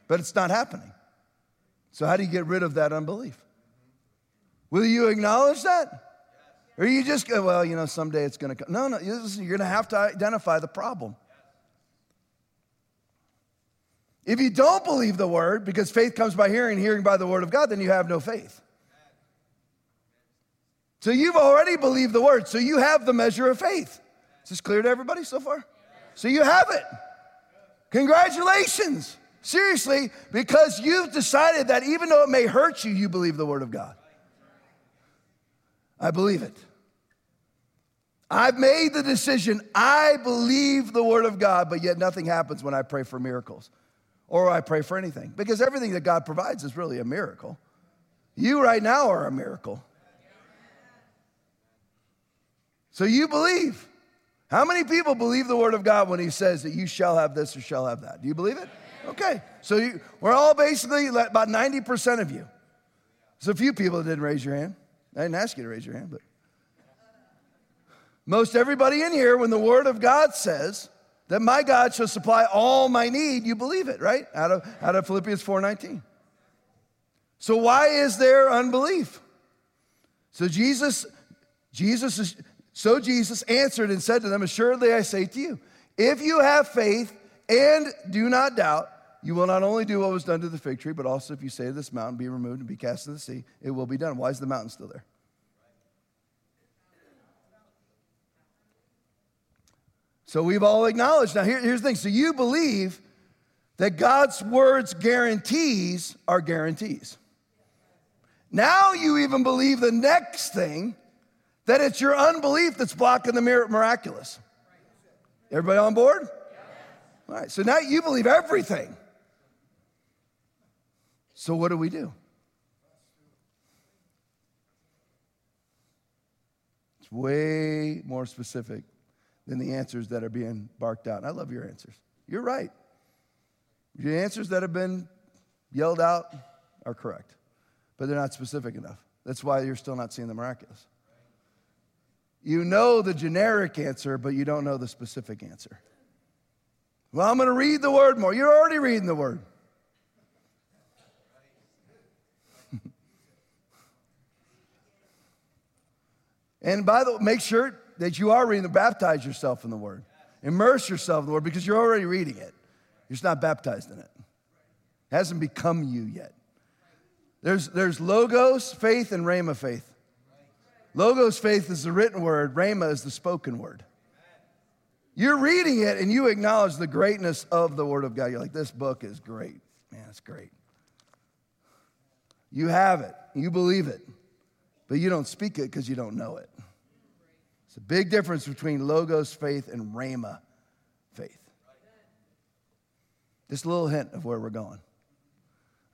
But it's not happening. So, how do you get rid of that unbelief? Will you acknowledge that? Or you just go, well, you know, someday it's going to come. No, no, you're going to have to identify the problem. If you don't believe the word, because faith comes by hearing, hearing by the word of God, then you have no faith. So you've already believed the word, so you have the measure of faith. Is this clear to everybody so far? So you have it. Congratulations. Seriously, because you've decided that even though it may hurt you, you believe the word of God. I believe it. I've made the decision. I believe the word of God, but yet nothing happens when I pray for miracles or I pray for anything because everything that God provides is really a miracle. You right now are a miracle. So you believe. How many people believe the word of God when he says that you shall have this or shall have that? Do you believe it? Okay. So you, we're all basically about 90% of you. There's a few people that didn't raise your hand. I didn't ask you to raise your hand, but most everybody in here, when the word of God says, that my God shall supply all my need, you believe it, right? Out of, out of Philippians 4:19. So why is there unbelief? So Jesus, Jesus is, so Jesus answered and said to them, Assuredly I say to you, if you have faith and do not doubt, you will not only do what was done to the fig tree, but also if you say to this mountain, be removed and be cast into the sea, it will be done. Why is the mountain still there? So we've all acknowledged. Now, here, here's the thing. So you believe that God's words guarantees are guarantees. Now you even believe the next thing that it's your unbelief that's blocking the miraculous. Everybody on board? All right, so now you believe everything. So what do we do? It's way more specific than the answers that are being barked out. And I love your answers. You're right. The answers that have been yelled out are correct, but they're not specific enough. That's why you're still not seeing the miraculous. You know the generic answer, but you don't know the specific answer. Well, I'm going to read the word more. You're already reading the word. and by the way, make sure that you are reading, baptize yourself in the Word. Immerse yourself in the Word because you're already reading it. You're just not baptized in it. It hasn't become you yet. There's, there's logos, faith, and rhema faith. Logos faith is the written word, rhema is the spoken word. You're reading it and you acknowledge the greatness of the Word of God. You're like, this book is great. Man, it's great. You have it, you believe it, but you don't speak it because you don't know it. It's a big difference between logos faith and rhema faith. Just a little hint of where we're going.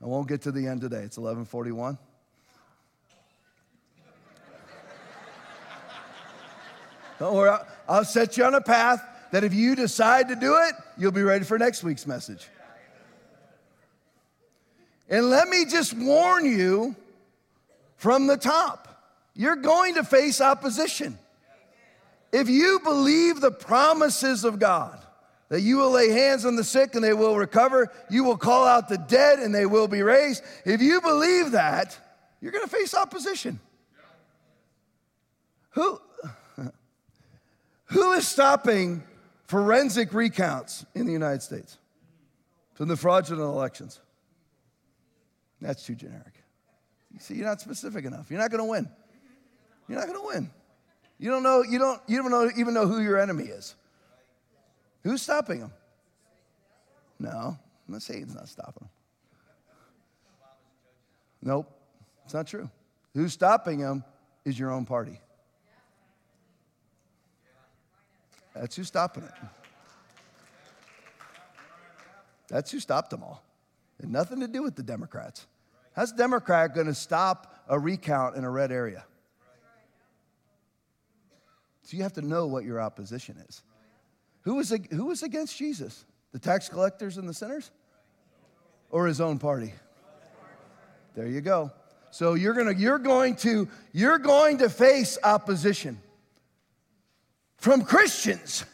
I won't get to the end today. It's 1141. Don't worry, I'll set you on a path that if you decide to do it, you'll be ready for next week's message. And let me just warn you from the top you're going to face opposition. If you believe the promises of God, that you will lay hands on the sick and they will recover, you will call out the dead and they will be raised. If you believe that, you're going to face opposition. Who, who is stopping forensic recounts in the United States from the fraudulent elections? That's too generic. You see, you're not specific enough. You're not going to win. You're not going to win. You don't know, you don't, you don't know, even know who your enemy is. Who's stopping them? No, Satan's not stopping them. Nope, it's not true. Who's stopping them is your own party. That's who's stopping it. That's who stopped them all. Had nothing to do with the Democrats. How's a Democrat going to stop a recount in a red area? So you have to know what your opposition is. Who was, who was against Jesus? The tax collectors and the sinners? Or his own party? There you go. So you're gonna, you're going to, you're going to face opposition from Christians.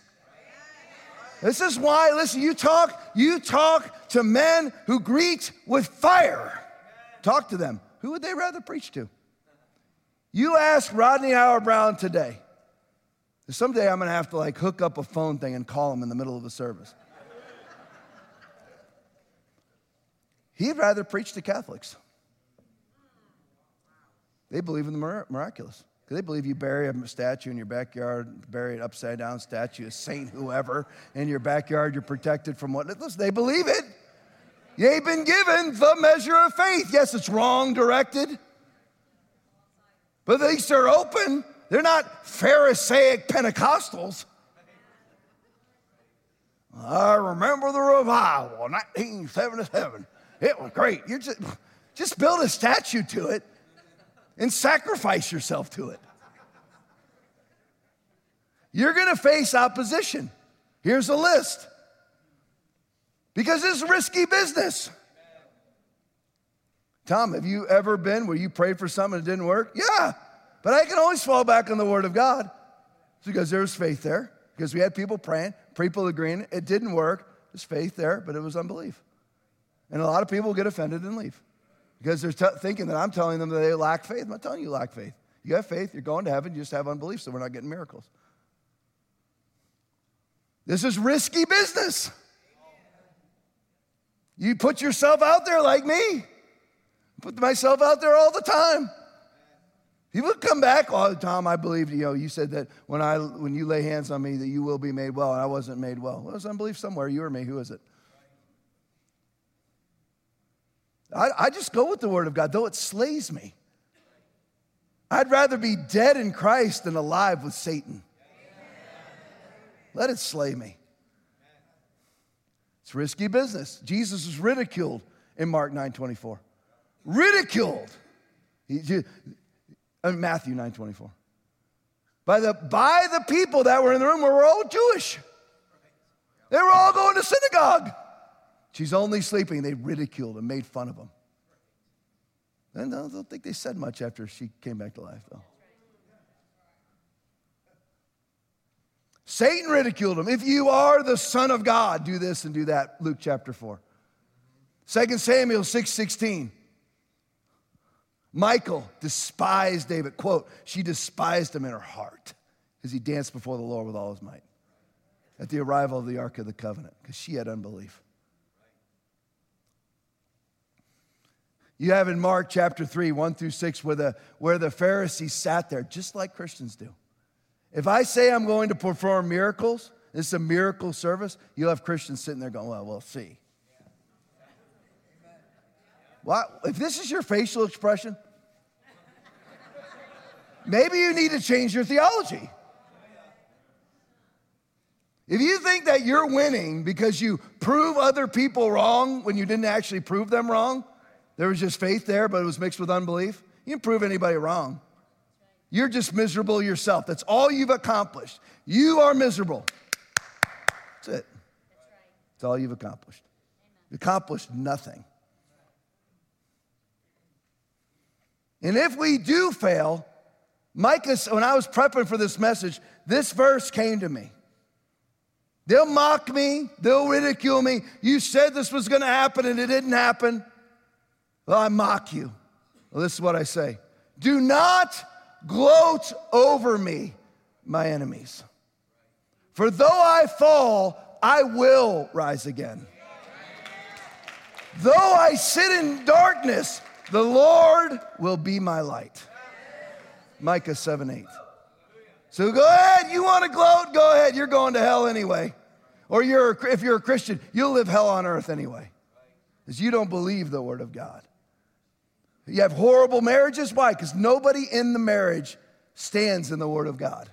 This is why, listen, you talk, you talk to men who greet with fire. Talk to them. Who would they rather preach to? You ask Rodney Howard-Browne today. Someday I'm gonna have to like hook up a phone thing and call him in the middle of a service. He'd rather preach to Catholics. They believe in the miraculous. They believe you bury a statue in your backyard, bury an upside down statue, a saint, whoever, in your backyard, you're protected from what? Listen, they believe it. You've been given the measure of faith. Yes, it's wrong directed, but at least they're open. They're not Pharisaic Pentecostals. I remember the revival, 1977. It was great. You just, just build a statue to it and sacrifice yourself to it. You're going to face opposition. Here's a list. Because it's risky business. Tom, have you ever been where you prayed for something and it didn't work? Yeah, but I can always fall back on the Word of God because there's faith there. Because we had people praying, people agreeing. It didn't work. There's faith there, but it was unbelief. And a lot of people get offended and leave because they're t- thinking that I'm telling them that they lack faith. I'm not telling you you lack faith. You have faith, you're going to heaven, you just have unbelief, so we're not getting miracles. This is risky business. You put yourself out there like me. Put myself out there all the time. People come back the time. I believe you know. You said that when I when you lay hands on me, that you will be made well, and I wasn't made well. Well, there's unbelief somewhere. You or me? Who is it? I, I just go with the word of God, though it slays me. I'd rather be dead in Christ than alive with Satan. Let it slay me. It's risky business. Jesus was ridiculed in Mark 9 24. Ridiculed. He, Matthew 9 24. By the, by the people that were in the room were all Jewish. They were all going to synagogue. She's only sleeping. They ridiculed and made fun of him. And I don't think they said much after she came back to life, though. Satan ridiculed him. If you are the Son of God, do this and do that. Luke chapter 4. 2 Samuel 6 16. Michal despised David. Quote, she despised him in her heart as he danced before the Lord with all his might at the arrival of the Ark of the Covenant because she had unbelief. You have in Mark chapter 3, 1 through 6, where the, where the Pharisees sat there, just like Christians do. If I say I'm going to perform miracles, this is a miracle service, you'll have Christians sitting there going, well, we'll see. What? If this is your facial expression, maybe you need to change your theology. If you think that you're winning because you prove other people wrong when you didn't actually prove them wrong, there was just faith there, but it was mixed with unbelief. You didn't prove anybody wrong. You're just miserable yourself. That's all you've accomplished. You are miserable. That's it. That's all you've accomplished. You accomplished nothing. And if we do fail, Micah, when I was prepping for this message, this verse came to me. They'll mock me, they'll ridicule me. You said this was gonna happen and it didn't happen. Well, I mock you. Well, this is what I say Do not gloat over me, my enemies. For though I fall, I will rise again. Though I sit in darkness, the Lord will be my light. Micah 7 8. So go ahead, you want to gloat? Go ahead, you're going to hell anyway. Or you're, if you're a Christian, you'll live hell on earth anyway. Because you don't believe the word of God. You have horrible marriages. Why? Because nobody in the marriage stands in the word of God.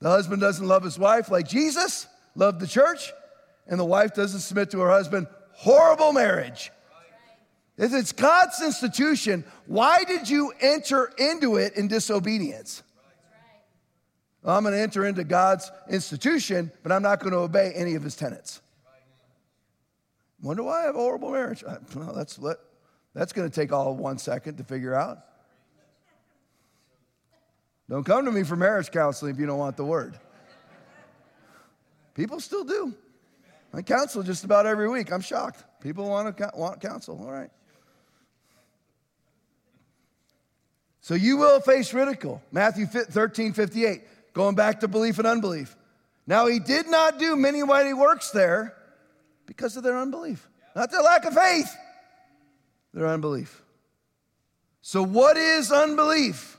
The husband doesn't love his wife like Jesus loved the church, and the wife doesn't submit to her husband. Horrible marriage. If it's God's institution, why did you enter into it in disobedience? Well, I'm going to enter into God's institution, but I'm not going to obey any of his tenets. Wonder why I have a horrible marriage? Uh, well, that's, that's going to take all one second to figure out. Don't come to me for marriage counseling if you don't want the word. People still do. I counsel just about every week. I'm shocked. People want to want counsel. All right. So you will face ridicule. Matthew 13, 58, going back to belief and unbelief. Now, he did not do many mighty works there because of their unbelief, not their lack of faith, their unbelief. So, what is unbelief?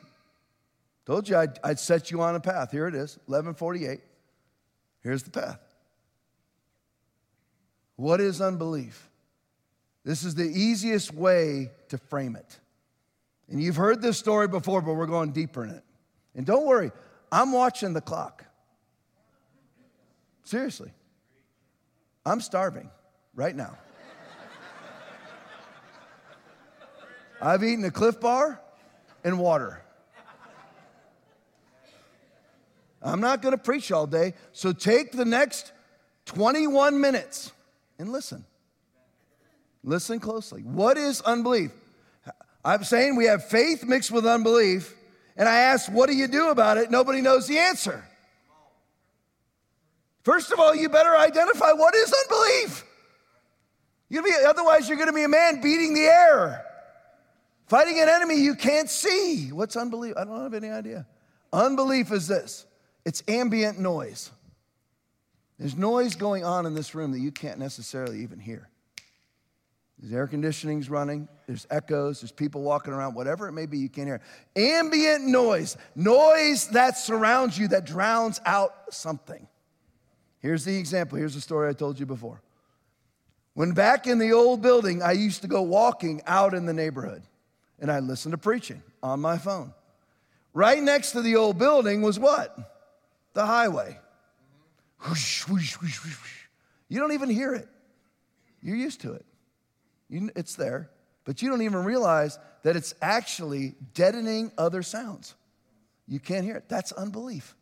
Told you I'd, I'd set you on a path. Here it is, 1148. Here's the path. What is unbelief? This is the easiest way to frame it. And you've heard this story before, but we're going deeper in it. And don't worry, I'm watching the clock. Seriously. I'm starving right now. I've eaten a Clif Bar and water. I'm not going to preach all day, so take the next 21 minutes and listen. Listen closely. What is unbelief? I'm saying we have faith mixed with unbelief. And I ask, what do you do about it? Nobody knows the answer. First of all, you better identify what is unbelief. You be, otherwise, you're going to be a man beating the air, fighting an enemy you can't see. What's unbelief? I don't have any idea. Unbelief is this it's ambient noise. There's noise going on in this room that you can't necessarily even hear. There's air conditioning's running, there's echoes, there's people walking around, whatever it may be, you can't hear. Ambient noise, noise that surrounds you that drowns out something. Here's the example. Here's the story I told you before. When back in the old building, I used to go walking out in the neighborhood and I listened to preaching on my phone. Right next to the old building was what? The highway. Whoosh, whoosh, whoosh, you don't even hear it, you're used to it. You, it's there, but you don't even realize that it's actually deadening other sounds. You can't hear it. That's unbelief.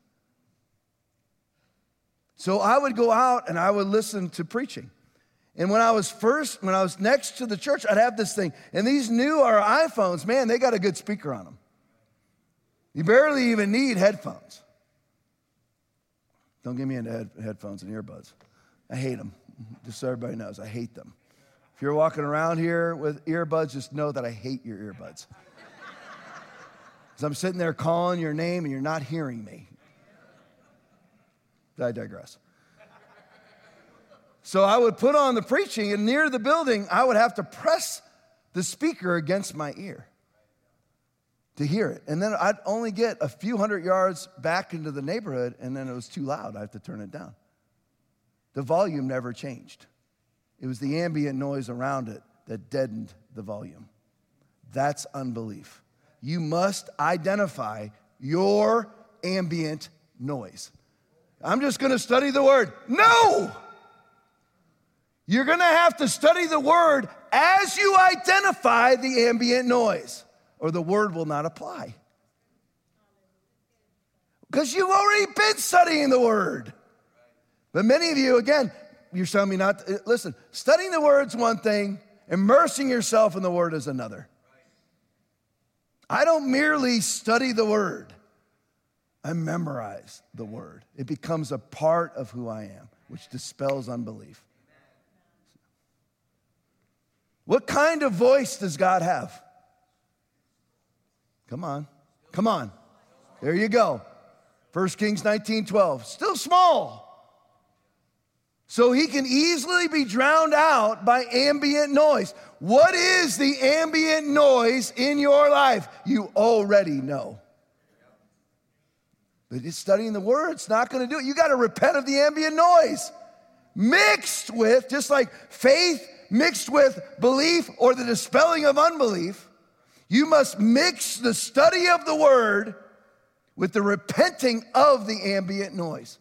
So I would go out and I would listen to preaching. And when I was first, when I was next to the church, I'd have this thing. And these new are iPhones, man, they got a good speaker on them. You barely even need headphones. Don't get me into head, headphones and earbuds. I hate them. Just so everybody knows, I hate them. If you're walking around here with earbuds, just know that I hate your earbuds. Because I'm sitting there calling your name and you're not hearing me. I digress. So I would put on the preaching, and near the building, I would have to press the speaker against my ear to hear it. And then I'd only get a few hundred yards back into the neighborhood, and then it was too loud. I have to turn it down. The volume never changed. It was the ambient noise around it that deadened the volume. That's unbelief. You must identify your ambient noise. I'm just going to study the word. No! You're going to have to study the word as you identify the ambient noise, or the word will not apply. Because you've already been studying the word. But many of you, again, you're telling me not to, listen, studying the word's one thing, immersing yourself in the word is another. I don't merely study the word, I memorize the word. It becomes a part of who I am, which dispels unbelief. What kind of voice does God have? Come on. Come on. There you go. 1 Kings 19 12. Still small. So he can easily be drowned out by ambient noise. What is the ambient noise in your life? You already know. But it's studying the word, it's not going to do it. You got to repent of the ambient noise. Mixed with, just like faith mixed with belief or the dispelling of unbelief, you must mix the study of the word with the repenting of the ambient noise.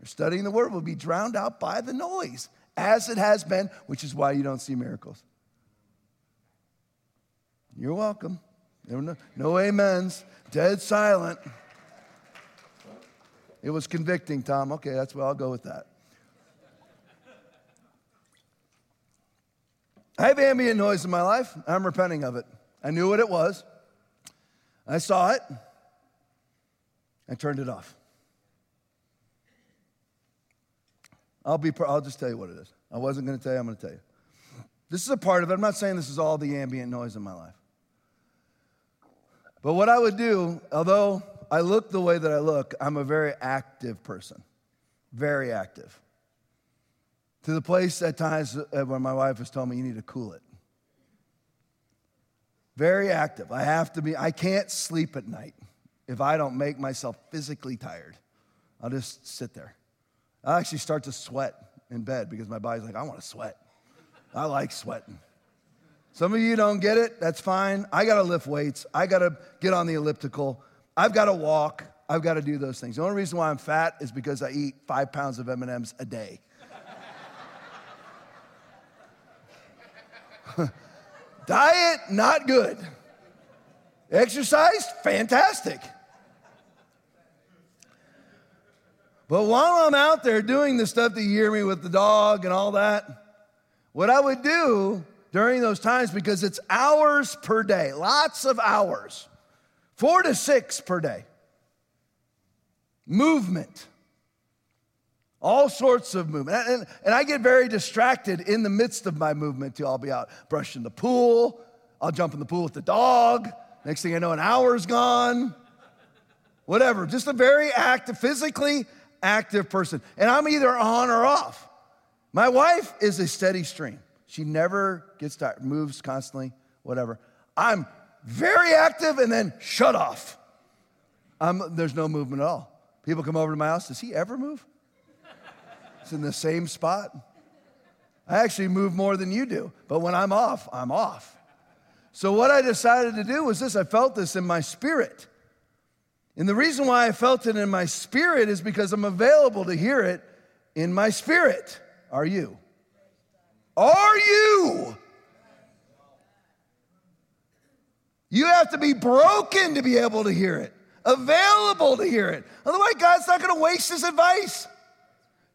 Your studying the word will be drowned out by the noise, as it has been, which is why you don't see miracles. You're welcome. No, no amens. Dead silent. It was convicting, Tom. Okay, that's where I'll go with that. I have ambient noise in my life. I'm repenting of it. I knew what it was. I saw it. I turned it off. I'll be. I'll just tell you what it is. I wasn't going to tell you. I'm going to tell you. This is a part of it. I'm not saying this is all the ambient noise in my life. But what I would do, although I look the way that I look, I'm a very active person, very active. To the place at times uh, when my wife has told me, you need to cool it. Very active. I have to be, I can't sleep at night if I don't make myself physically tired. I'll just sit there. I actually start to sweat in bed because my body's like, I want to sweat. I like sweating. Some of you don't get it. That's fine. I got to lift weights. I got to get on the elliptical. I've got to walk. I've got to do those things. The only reason why I'm fat is because I eat five pounds of M&Ms a day. Diet, not good. Exercise, fantastic. But while I'm out there doing the stuff that you hear me with the dog and all that, what I would do during those times, because it's hours per day, lots of hours, four to six per day, movement, all sorts of movement. And, and I get very distracted in the midst of my movement too. I'll be out brushing the pool, I'll jump in the pool with the dog. Next thing I know, an hour's gone. Whatever, just a very active, physically active person. And I'm either on or off. My wife is a steady stream. She never gets tired, moves constantly, whatever. I'm very active and then shut off. I'm, there's no movement at all. People come over to my house. Does he ever move? It's in the same spot. I actually move more than you do, but when I'm off, I'm off. So, what I decided to do was this I felt this in my spirit. And the reason why I felt it in my spirit is because I'm available to hear it in my spirit. Are you? Are you? You have to be broken to be able to hear it, available to hear it. Otherwise, God's not going to waste his advice.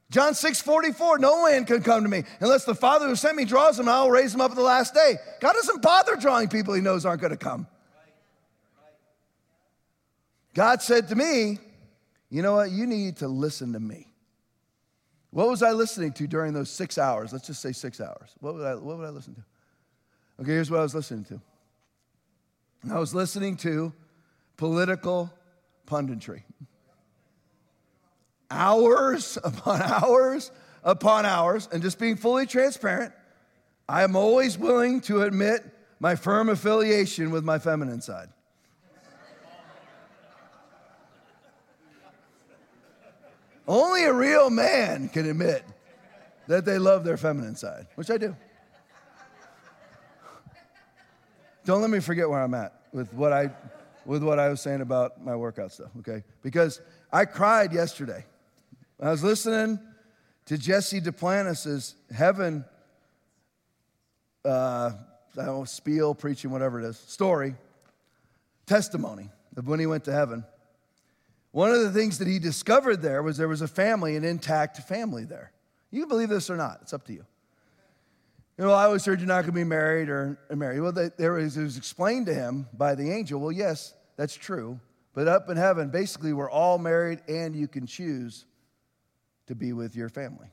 John 6 44, no man can come to me unless the Father who sent me draws him, I'll raise him up at the last day. God doesn't bother drawing people he knows aren't going to come. God said to me, You know what? You need to listen to me. What was I listening to during those six hours? Let's just say six hours. What would I, what would I listen to? Okay, here's what I was listening to I was listening to political punditry. Hours upon hours upon hours, and just being fully transparent, I am always willing to admit my firm affiliation with my feminine side. Only a real man can admit that they love their feminine side, which I do. Don't let me forget where I'm at with what I, with what I was saying about my workout stuff, okay? Because I cried yesterday. I was listening to Jesse Duplantis's Heaven, uh, I don't know, spiel, preaching, whatever it is, story, testimony of when he went to heaven. One of the things that he discovered there was there was a family, an intact family there. You can believe this or not, it's up to you. You know, I always heard you're not going to be married or married. Well, there was, it was explained to him by the angel. Well, yes, that's true. But up in heaven, basically, we're all married and you can choose to be with your family.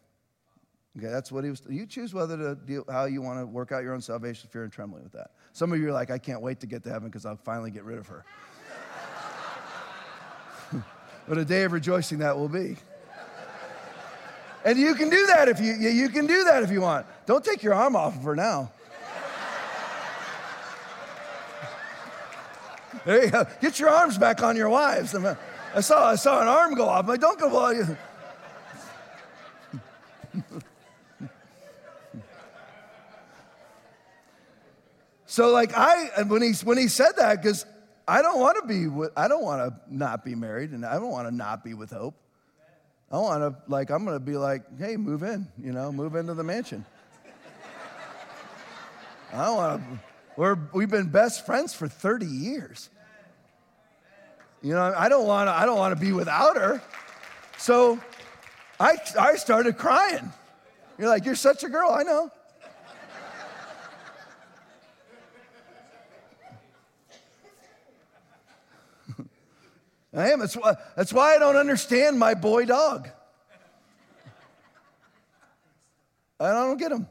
Okay, that's what he was. You choose whether to deal, how you want to work out your own salvation, fear, and trembling with that. Some of you are like, I can't wait to get to heaven because I'll finally get rid of her. What a day of rejoicing that will be. And you can do that if you you can do that if you want. Don't take your arm off of her now. There you go. Get your arms back on your wives. I saw I saw an arm go off. I'm like, don't go you. so like I when he when he said that because I don't want to be with, I don't want to not be married and I don't want to not be with hope. I want to like I'm going to be like, hey, move in, you know, move into the mansion. I want to. We're, we've been best friends for 30 years. You know, I don't want to. I don't want to be without her. So, I I started crying. You're like, you're such a girl. I know. I am. That's why, that's why I don't understand my boy dog. I don't get him.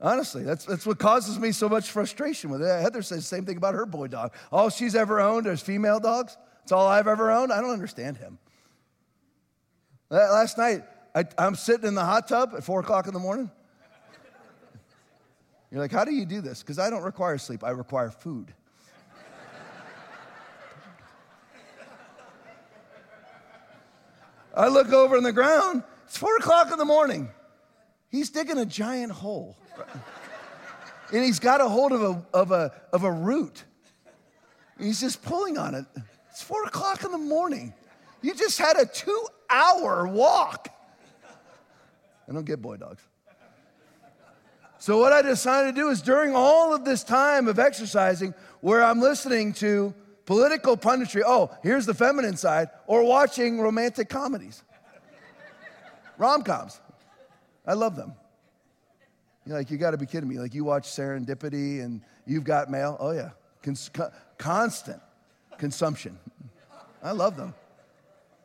Honestly, that's, that's what causes me so much frustration with it. Heather says the same thing about her boy dog. All she's ever owned is female dogs. That's all I've ever owned. I don't understand him. Last night, I, I'm sitting in the hot tub at four o'clock in the morning. You're like, how do you do this? Because I don't require sleep, I require food. I look over in the ground, it's four o'clock in the morning. He's digging a giant hole. and he's got a hold of a, of a, of a root. He's just pulling on it. It's four o'clock in the morning. You just had a two hour walk. I don't get boy dogs. So, what I decided to do is during all of this time of exercising, where I'm listening to political punditry, oh, here's the feminine side, or watching romantic comedies, rom coms. I love them. You're like, you got to be kidding me. Like, you watch Serendipity and You've Got Mail. Oh, yeah. Cons- constant consumption. I love them.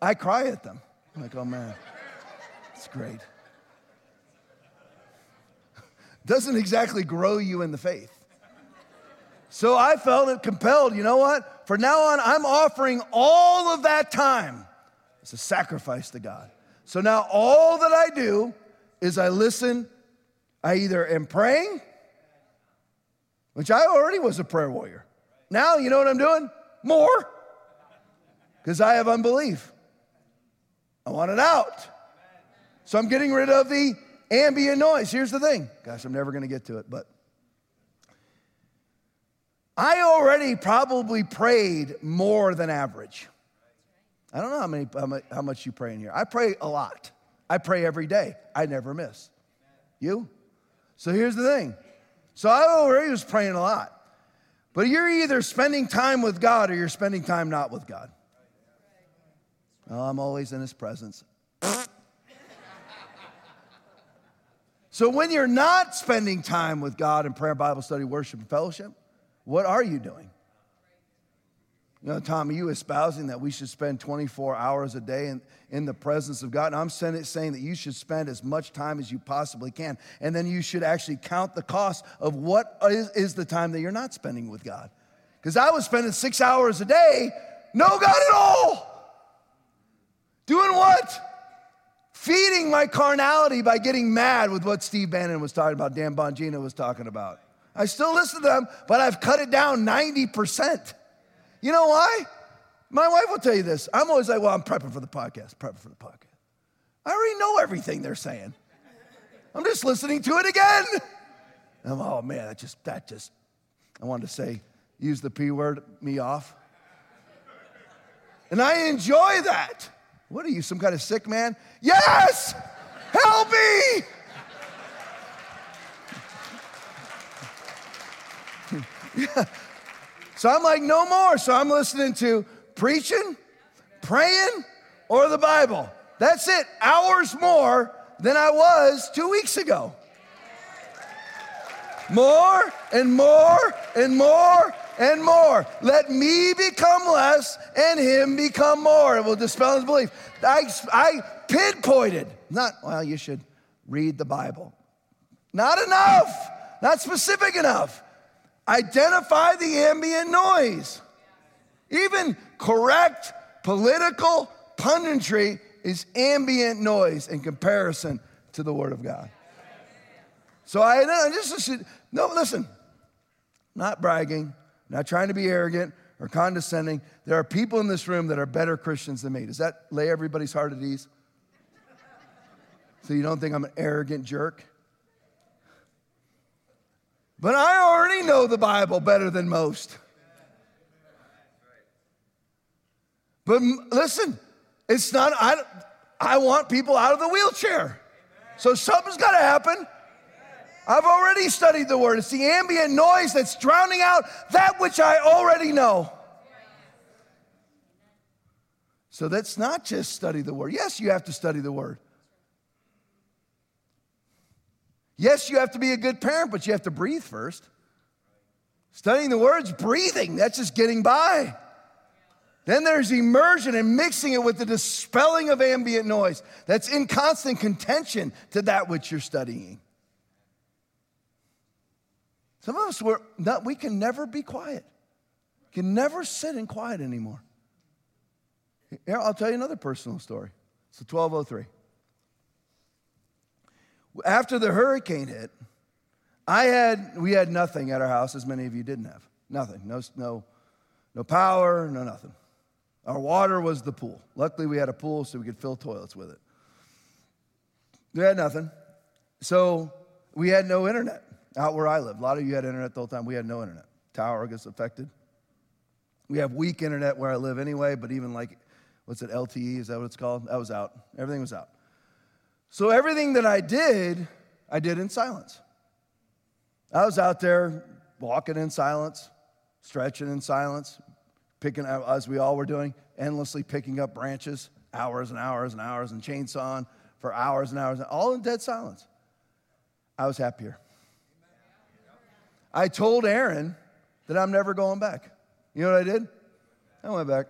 I cry at them. I'm like, oh, man, it's great. Doesn't exactly grow you in the faith. So I felt compelled, you know what? For now on, I'm offering all of that time as a sacrifice to God. So now all that I do is I listen. I either am praying, which I already was a prayer warrior. Now, you know what I'm doing? More. Because I have unbelief. I want it out. So I'm getting rid of the ambient noise. Here's the thing. Gosh, I'm never going to get to it, but I already probably prayed more than average. I don't know how, many, how much you pray in here. I pray a lot. I pray every day. I never miss. You? So here's the thing. So I already was praying a lot. But you're either spending time with God or you're spending time not with God. Well, I'm always in his presence. so when you're not spending time with God in prayer, Bible study, worship, and fellowship, what are you doing? You know, Tom, are you espousing that we should spend 24 hours a day in, in the presence of God? And I'm saying that you should spend as much time as you possibly can. And then you should actually count the cost of what is, is the time that you're not spending with God. Because I was spending six hours a day, no God at all. Doing what? Feeding my carnality by getting mad with what Steve Bannon was talking about, Dan Bongino was talking about. I still listen to them, but I've cut it down 90%. You know why? My wife will tell you this. I'm always like, well, I'm prepping for the podcast, prepping for the podcast. I already know everything they're saying. I'm just listening to it again. I'm, oh man, that just, that just, I wanted to say, use the P word, me off. And I enjoy that. What are you, some kind of sick man? Yes! Help me! So I'm like, no more. So I'm listening to preaching, praying, or the Bible. That's it. Hours more than I was two weeks ago. More and more and more and more. Let me become less and him become more. It will dispel his belief. I, I pinpointed, not, well, you should read the Bible. Not enough, not specific enough. Identify the ambient noise. Even correct political punditry is ambient noise in comparison to the Word of God. So I know, just no, listen, not bragging, not trying to be arrogant or condescending. There are people in this room that are better Christians than me. Does that lay everybody's heart at ease? So you don't think I'm an arrogant jerk? But I already know the Bible better than most. But listen, it's not, I, I want people out of the wheelchair. So something's got to happen. I've already studied the word. It's the ambient noise that's drowning out that which I already know. So that's not just study the word. Yes, you have to study the word. Yes, you have to be a good parent, but you have to breathe first. Studying the words, breathing, that's just getting by. Then there's immersion and mixing it with the dispelling of ambient noise that's in constant contention to that which you're studying. Some of us, we're not, we can never be quiet, can never sit in quiet anymore. I'll tell you another personal story. It's the 1203. After the hurricane hit, I had, we had nothing at our house, as many of you didn't have. Nothing. No, no, no power, no nothing. Our water was the pool. Luckily, we had a pool so we could fill toilets with it. We had nothing. So we had no internet out where I live. A lot of you had internet the whole time. We had no internet. Tower gets affected. We have weak internet where I live anyway, but even like, what's it, LTE? Is that what it's called? That was out. Everything was out. So everything that I did, I did in silence. I was out there walking in silence, stretching in silence, picking, up, as we all were doing, endlessly picking up branches, hours and hours and hours, and chainsawing for hours and hours, all in dead silence. I was happier. I told Aaron that I'm never going back. You know what I did? I went back.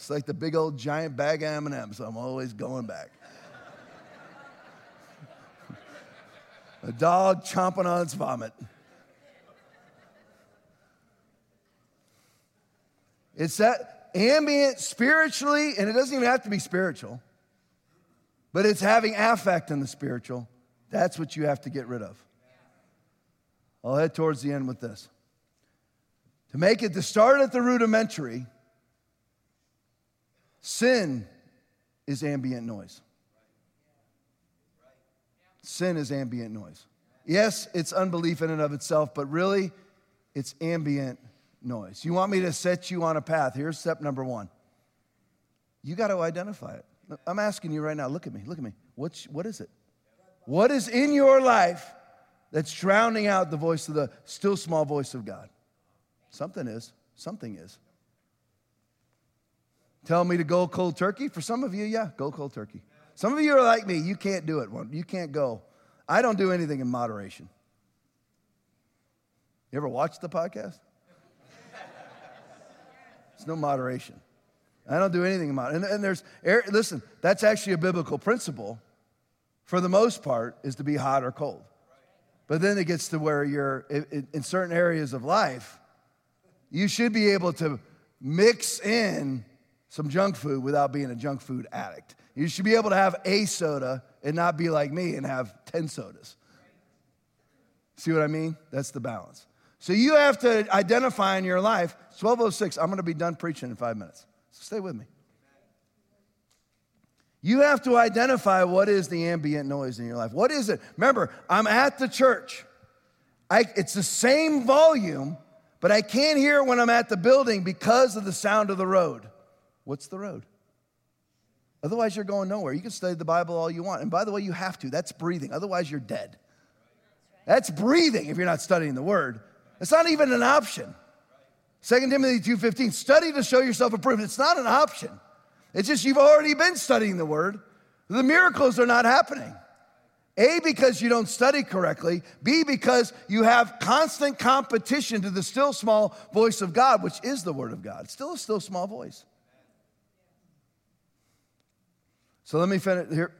It's like the big old giant bag of M&Ms. I'm always going back. A dog chomping on its vomit. It's that ambient spiritually, and it doesn't even have to be spiritual, but it's having affect in the spiritual. That's what you have to get rid of. I'll head towards the end with this. To make it to start at the rudimentary, sin is ambient noise. Sin is ambient noise. Yes, it's unbelief in and of itself, but really, it's ambient noise. You want me to set you on a path? Here's step number one. You got to identify it. I'm asking you right now, look at me, look at me. What's, what is it? What is in your life that's drowning out the voice of the still small voice of God. Something is. Something is. Tell me to go cold turkey? For some of you, yeah, go cold turkey. Some of you are like me, you can't do it. You can't go. I don't do anything in moderation. You ever watch the podcast? It's no moderation. I don't do anything in moderation. And, and there's, er, listen, that's actually a biblical principle for the most part, is to be hot or cold. But then it gets to where you're in certain areas of life, you should be able to mix in some junk food without being a junk food addict. You should be able to have a soda and not be like me and have 10 sodas. See what I mean? That's the balance. So you have to identify in your life, 1206, I'm gonna be done preaching in five minutes. So stay with me. You have to identify what is the ambient noise in your life. What is it? Remember, I'm at the church. I, it's the same volume, but I can't hear it when I'm at the building because of the sound of the road. What's the road? Otherwise, you're going nowhere. You can study the Bible all you want. And by the way, you have to. That's breathing. Otherwise, you're dead. That's breathing if you're not studying the word. It's not even an option. 2 Timothy 2:15, study to show yourself approved. It's not an option. It's just you've already been studying the word. The miracles are not happening. A, because you don't study correctly. B, because you have constant competition to the still small voice of God, which is the word of God. It's still a still small voice. So let me finish here.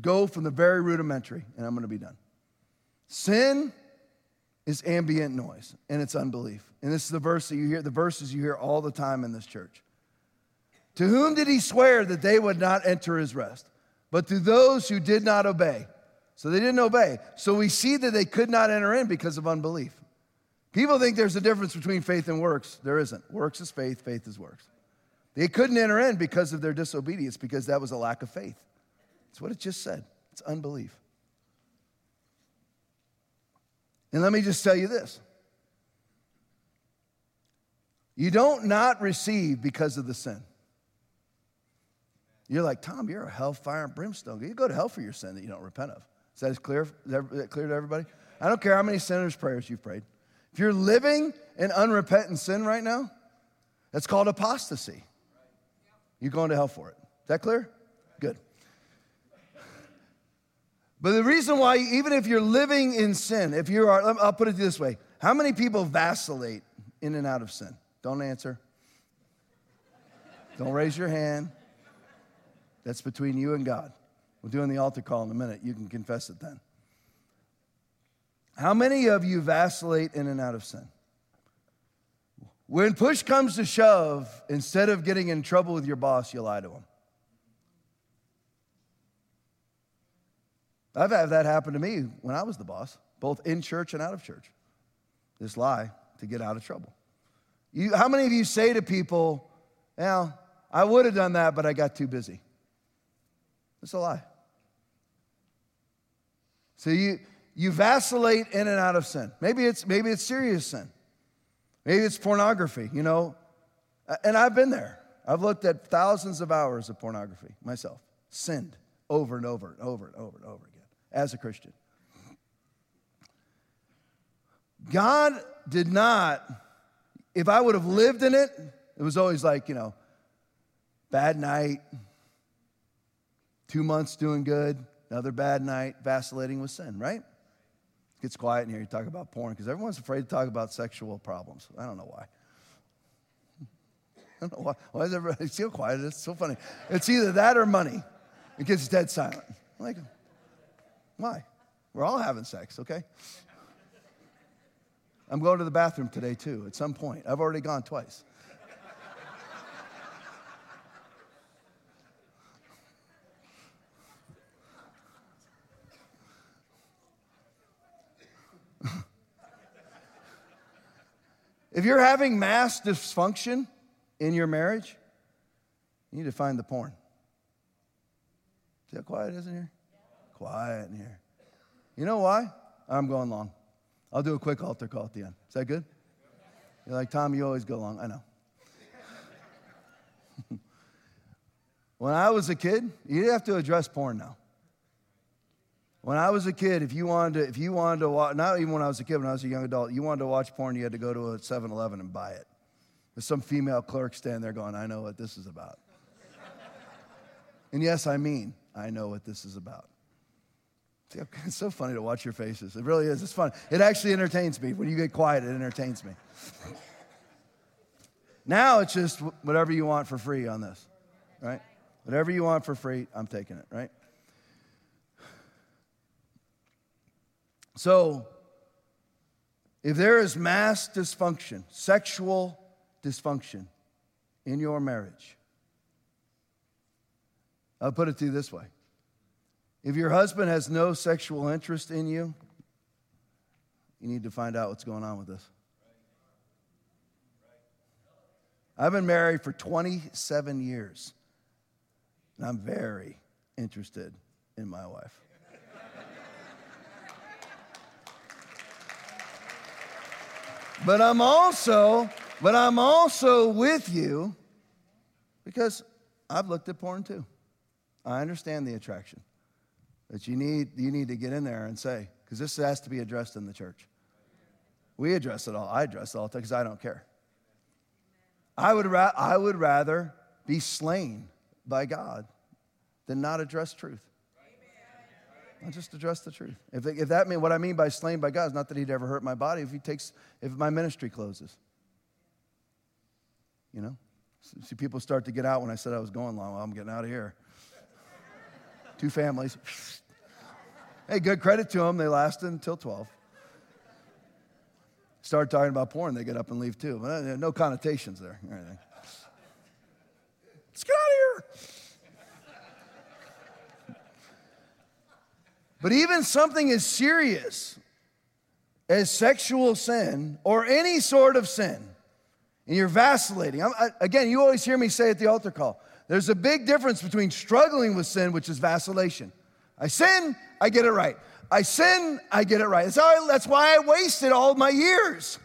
Go from the very rudimentary, and I'm going to be done. Sin is ambient noise, and it's unbelief. And this is the verse that you hear, the verses you hear all the time in this church. To whom did he swear that they would not enter his rest? But to those who did not obey. So they didn't obey. So we see that they could not enter in because of unbelief. People think there's a difference between faith and works. There isn't. Works is faith, faith is works. They couldn't enter in because of their disobedience, because that was a lack of faith. That's what it just said. It's unbelief. And let me just tell you this you don't not receive because of the sin. You're like, Tom, you're a hellfire and brimstone. You go to hell for your sin that you don't repent of. Is that clear? Is that clear to everybody? I don't care how many sinners' prayers you've prayed. If you're living in unrepentant sin right now, that's called apostasy. You're going to hell for it. Is that clear? Good. But the reason why, even if you're living in sin, if you are, I'll put it this way how many people vacillate in and out of sin? Don't answer. Don't raise your hand. That's between you and God. We're doing the altar call in a minute. You can confess it then. How many of you vacillate in and out of sin? When push comes to shove, instead of getting in trouble with your boss, you lie to him. I've had that happen to me when I was the boss, both in church and out of church. This lie to get out of trouble. You, how many of you say to people, Well, I would have done that, but I got too busy? It's a lie. So you, you vacillate in and out of sin. Maybe it's, maybe it's serious sin. Maybe it's pornography, you know. And I've been there. I've looked at thousands of hours of pornography myself, sinned over and over and over and over and over again as a Christian. God did not, if I would have lived in it, it was always like, you know, bad night, two months doing good, another bad night, vacillating with sin, right? Gets quiet in here, you talk about porn, because everyone's afraid to talk about sexual problems. I don't know why. I don't know why. Why is everybody so quiet? It's so funny. It's either that or money. It gets dead silent. I'm like, why? We're all having sex, okay? I'm going to the bathroom today too, at some point. I've already gone twice. If you're having mass dysfunction in your marriage, you need to find the porn. See how quiet it is in here? Quiet in here. You know why? I'm going long. I'll do a quick altar call at the end. Is that good? You're like, Tom, you always go long. I know. when I was a kid, you didn't have to address porn now. When I was a kid, if you wanted to, if you wanted to watch, not even when I was a kid, when I was a young adult, you wanted to watch porn, you had to go to a 7 Eleven and buy it. There's some female clerk standing there going, I know what this is about. and yes, I mean, I know what this is about. It's so funny to watch your faces. It really is. It's fun. It actually entertains me. When you get quiet, it entertains me. now it's just whatever you want for free on this, right? Whatever you want for free, I'm taking it, right? So, if there is mass dysfunction, sexual dysfunction in your marriage, I'll put it to you this way if your husband has no sexual interest in you, you need to find out what's going on with this. I've been married for 27 years, and I'm very interested in my wife. But I'm also, but I'm also with you because I've looked at porn too. I understand the attraction But you need, you need to get in there and say, because this has to be addressed in the church. We address it all. I address it all because I don't care. I would, ra- I would rather be slain by God than not address truth. I'll just address the truth. If, if that mean what I mean by slain by God is not that He'd ever hurt my body, if He takes, if my ministry closes, you know. See, people start to get out when I said I was going long. Well, I'm getting out of here two families. hey, good credit to them. They lasted until 12. Start talking about porn, they get up and leave too. Uh, no connotations there or anything. Let's get out of good. But even something as serious as sexual sin or any sort of sin, and you're vacillating. I, again, you always hear me say at the altar call there's a big difference between struggling with sin, which is vacillation. I sin, I get it right. I sin, I get it right. That's, I, that's why I wasted all my years.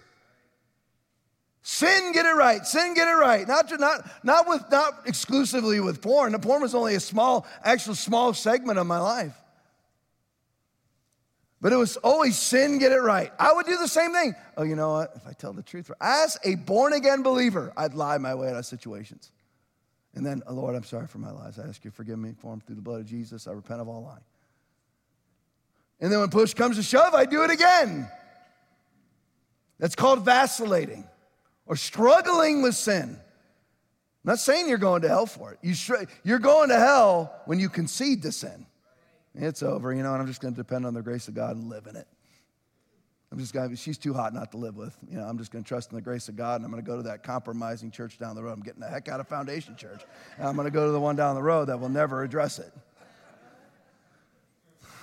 Sin, get it right. Sin, get it right. Not, not, not, with, not exclusively with porn. The porn was only a small, actual small segment of my life. But it was always sin, get it right. I would do the same thing. Oh, you know what? If I tell the truth, as a born again believer, I'd lie my way out of situations. And then, oh, Lord, I'm sorry for my lies. I ask you forgive me for them through the blood of Jesus. I repent of all lying. And then when push comes to shove, I do it again. That's called vacillating or struggling with sin. I'm not saying you're going to hell for it. You you're going to hell when you concede to sin. It's over, you know, and I'm just going to depend on the grace of God and live in it. I'm just going to, she's too hot not to live with. You know, I'm just going to trust in the grace of God and I'm going to go to that compromising church down the road. I'm getting the heck out of Foundation Church. And I'm going to go to the one down the road that will never address it.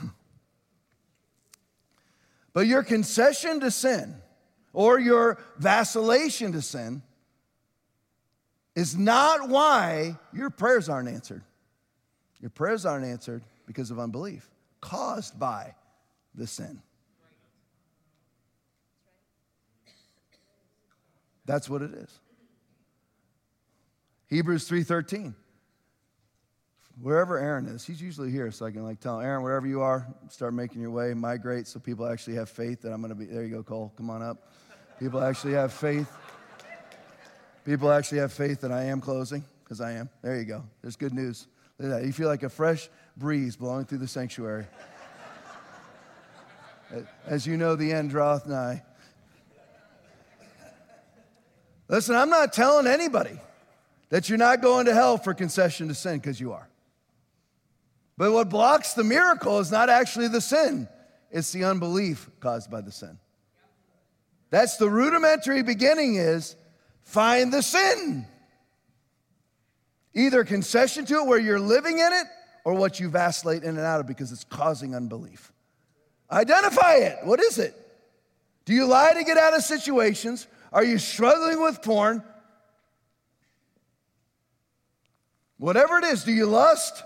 but your concession to sin or your vacillation to sin is not why your prayers aren't answered. Your prayers aren't answered because of unbelief caused by the sin. That's what it is. Hebrews 3:13. Wherever Aaron is, he's usually here, so I can like tell Aaron, wherever you are, start making your way, migrate, so people actually have faith that I'm going to be. There you go, Cole. Come on up. People actually have faith. People actually have faith that I am closing, because I am. There you go. There's good news. You feel like a fresh breeze blowing through the sanctuary. As you know, the end draweth nigh. Listen, I'm not telling anybody that you're not going to hell for concession to sin because you are. But what blocks the miracle is not actually the sin, it's the unbelief caused by the sin. That's the rudimentary beginning is find the sin. Either concession to it where you're living in it or what you vacillate in and out of because it's causing unbelief. Identify it. What is it? Do you lie to get out of situations? Are you struggling with porn? Whatever it is, do you lust?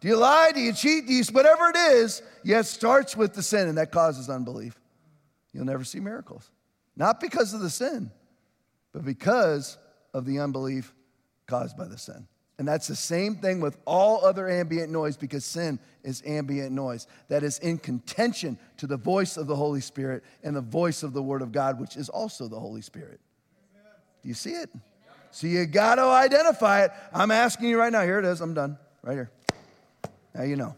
Do you lie? Do you cheat? Do you, whatever it is, yet starts with the sin, and that causes unbelief. You'll never see miracles. Not because of the sin, but because of the unbelief caused by the sin. And that's the same thing with all other ambient noise because sin is ambient noise that is in contention to the voice of the Holy Spirit and the voice of the Word of God, which is also the Holy Spirit. Do you see it? So you got to identify it. I'm asking you right now. Here it is. I'm done. Right here. Now you know.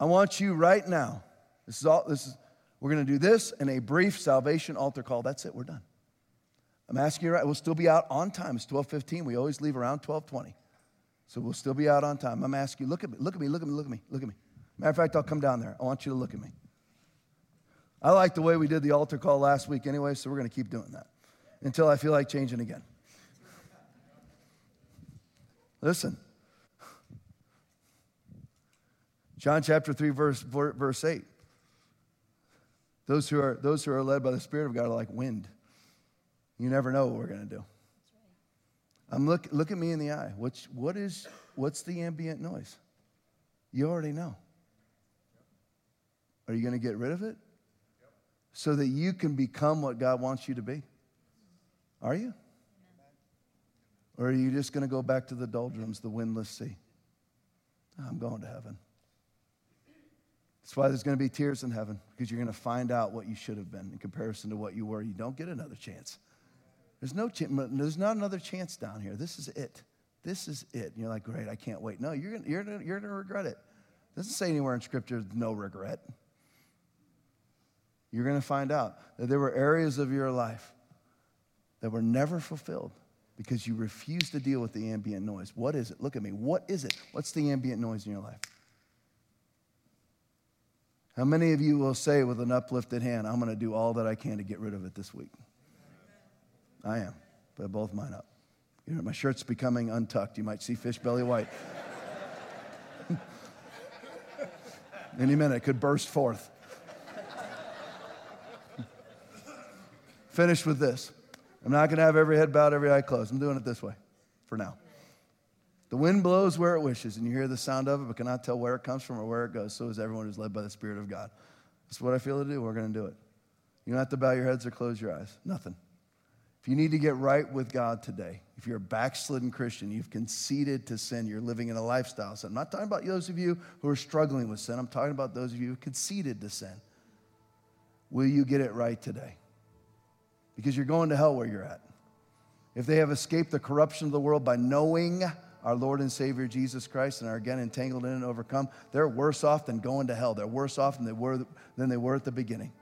I want you right now. This is all. This is. We're going to do this in a brief salvation altar call. That's it. We're done. I'm asking you right, we'll still be out on time. It's 12:15. We always leave around 12:20. So we'll still be out on time. I'm asking you, look at me, look at me, look at me, look at me, look at me. Matter of fact, I'll come down there. I want you to look at me. I like the way we did the altar call last week anyway, so we're going to keep doing that until I feel like changing again. Listen. John chapter 3, verse, verse 8. Those who, are, those who are led by the Spirit of God are like wind. You never know what we're going to do. I'm look, look at me in the eye. What's, what is, what's the ambient noise? You already know. Are you going to get rid of it? So that you can become what God wants you to be? Are you? Or are you just going to go back to the doldrums, the windless sea? Ah, I'm going to heaven. That's why there's going to be tears in heaven, because you're going to find out what you should have been in comparison to what you were. You don't get another chance. There's, no ch- there's not another chance down here. This is it. This is it. And you're like, great, I can't wait. No, you're going you're gonna, you're gonna regret it. It doesn't say anywhere in Scripture, no regret. You're to find out that there were areas of your life that were never fulfilled because you refused to deal with the ambient noise. What is it? Look at me. What is it? What's the ambient noise in your life? How many of you will say with an uplifted hand, I'm going to do all that I can to get rid of it this week? I am. Put both mine up. You know, my shirt's becoming untucked. You might see fish belly white. Any minute, it could burst forth. Finish with this. I'm not going to have every head bowed, every eye closed. I'm doing it this way for now. The wind blows where it wishes, and you hear the sound of it, but cannot tell where it comes from or where it goes. So is everyone who's led by the Spirit of God. That's what I feel to do. We're going to do it. You don't have to bow your heads or close your eyes. Nothing. If you need to get right with God today, if you're a backslidden Christian, you've conceded to sin, you're living in a lifestyle sin. I'm not talking about those of you who are struggling with sin. I'm talking about those of you who conceded to sin. Will you get it right today? Because you're going to hell where you're at. If they have escaped the corruption of the world by knowing our Lord and Savior Jesus Christ and are again entangled in and overcome, they're worse off than going to hell. They're worse off than they were, than they were at the beginning.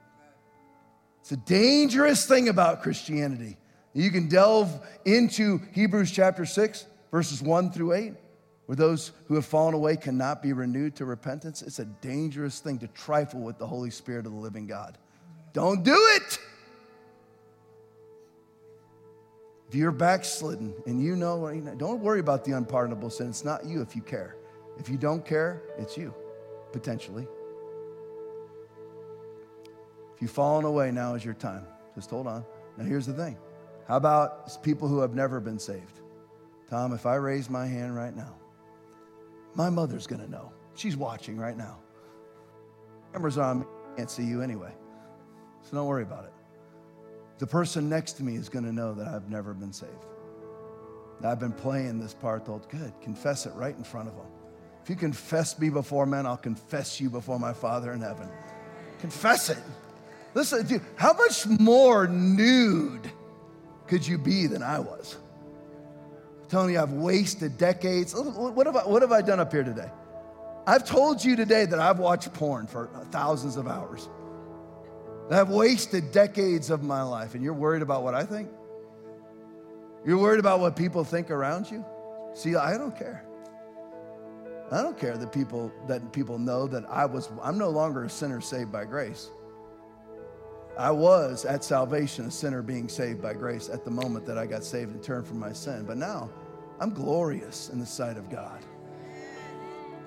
It's a dangerous thing about Christianity. You can delve into Hebrews chapter 6, verses 1 through 8, where those who have fallen away cannot be renewed to repentance. It's a dangerous thing to trifle with the Holy Spirit of the living God. Don't do it. If you're backslidden and you know, don't worry about the unpardonable sin. It's not you if you care. If you don't care, it's you, potentially. If you've fallen away, now is your time. Just hold on. Now, here's the thing how about people who have never been saved? Tom, if I raise my hand right now, my mother's to know. She's watching right now. Cameras on, can't see you anyway. So don't worry about it. The person next to me is to know that I've never been saved. I've been playing this part, told, good, confess it right in front of them. If you confess me before men, I'll confess you before my Father in heaven. Confess it. Listen, dude, how much more nude could you be than I was? I'm telling you, I've wasted decades. What have, I, what have I done up here today? I've told you today that I've watched porn for thousands of hours. I've wasted decades of my life, and you're worried about what I think? You're worried about what people think around you? See, I don't care. I don't care that people that people know that I was I'm no longer a sinner saved by grace. I was at salvation a sinner being saved by grace at the moment that I got saved and turned from my sin. But now I'm glorious in the sight of God,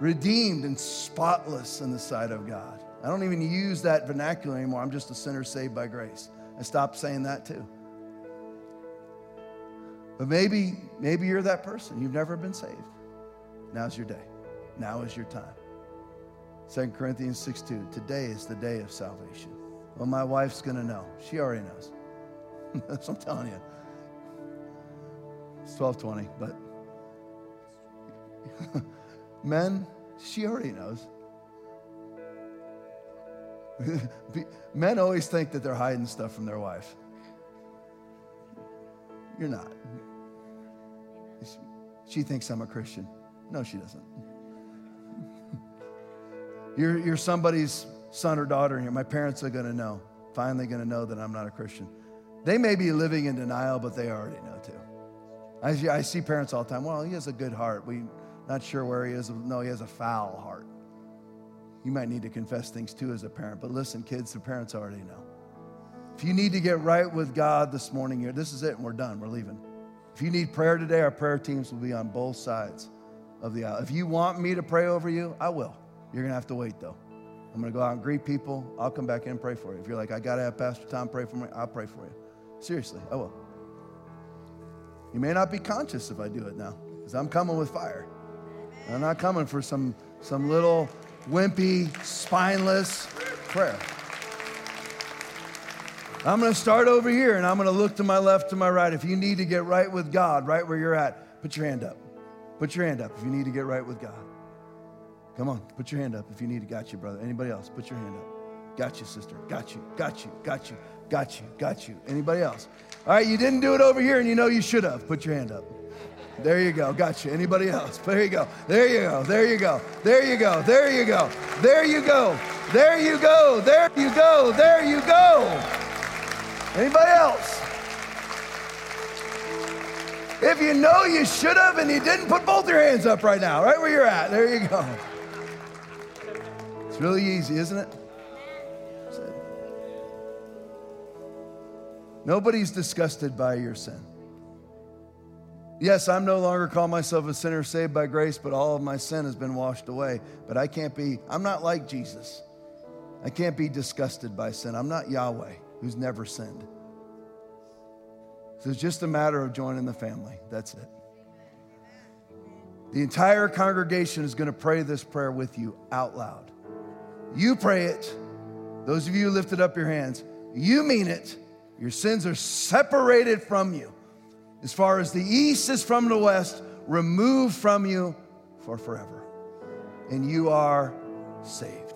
redeemed and spotless in the sight of God. I don't even use that vernacular anymore. I'm just a sinner saved by grace. I stopped saying that too. But maybe, maybe you're that person. You've never been saved. Now's your day. Now is your time. 2 Corinthians 6 2. Today is the day of salvation. Well, my wife's going to know. She already knows. That's what I'm telling you. It's 1220, but men, she already knows. Men always think that they're hiding stuff from their wife. You're not. She thinks I'm a Christian. No, she doesn't. You're, you're somebody's son or daughter, here. my parents are going to know, finally going to know that I'm not a Christian. They may be living in denial, but they already know too. I, I see parents all the time. Well, he has a good heart. We not sure where he is. No, he has a foul heart. You might need to confess things too as a parent. But listen, kids, the parents already know. If you need to get right with God this morning, here, this is it, and we're done. We're leaving. If you need prayer today, our prayer teams will be on both sides of the aisle. If you want me to pray over you, I will. You're going to have to wait, though. I'm going to go out and greet people. I'll come back in and pray for you. If you're like, I got to have Pastor Tom pray for me, I'll pray for you. Seriously, I will. You may not be conscious if I do it now, because I'm coming with fire. I'm not coming for some, some little wimpy, spineless prayer. I'm going to start over here and I'm going to look to my left, to my right. If you need to get right with God, right where you're at, put your hand up. Put your hand up if you need to get right with God. Come on, put your hand up if you need it. Got you, brother. Anybody else? Put your hand up. Got you, sister. Got you, got you, got you, got you, got you. Anybody else? All right, you didn't do it over here and you know you should have. Put your hand up. There you go. Got you. Anybody else? There you go. There you go. There you go. There you go. There you go. There you go. There you go. There you go. There you go. Anybody else? If you know you should have and you didn't, put both your hands up right now, right where you're at. There you go. It's really easy, isn't it? Nobody's disgusted by your sin. Yes, I'm no longer call myself a sinner saved by grace, but all of my sin has been washed away. But I can't be, I'm not like Jesus. I can't be disgusted by sin. I'm not Yahweh, who's never sinned. So it's just a matter of joining the family. That's it. The entire congregation is going to pray this prayer with you out loud. You pray it. Those of you who lifted up your hands, you mean it. Your sins are separated from you. As far as the east is from the west, removed from you for forever. And you are saved.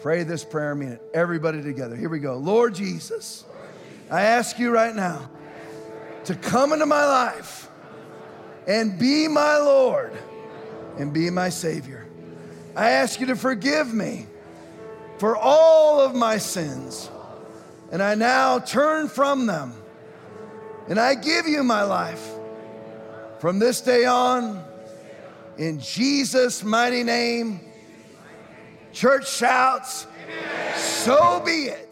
Pray this prayer, mean it. Everybody together. Here we go. Lord Jesus, I ask you right now to come into my life and be my Lord and be my Savior. I ask you to forgive me for all of my sins. And I now turn from them. And I give you my life from this day on. In Jesus' mighty name. Church shouts, so be it.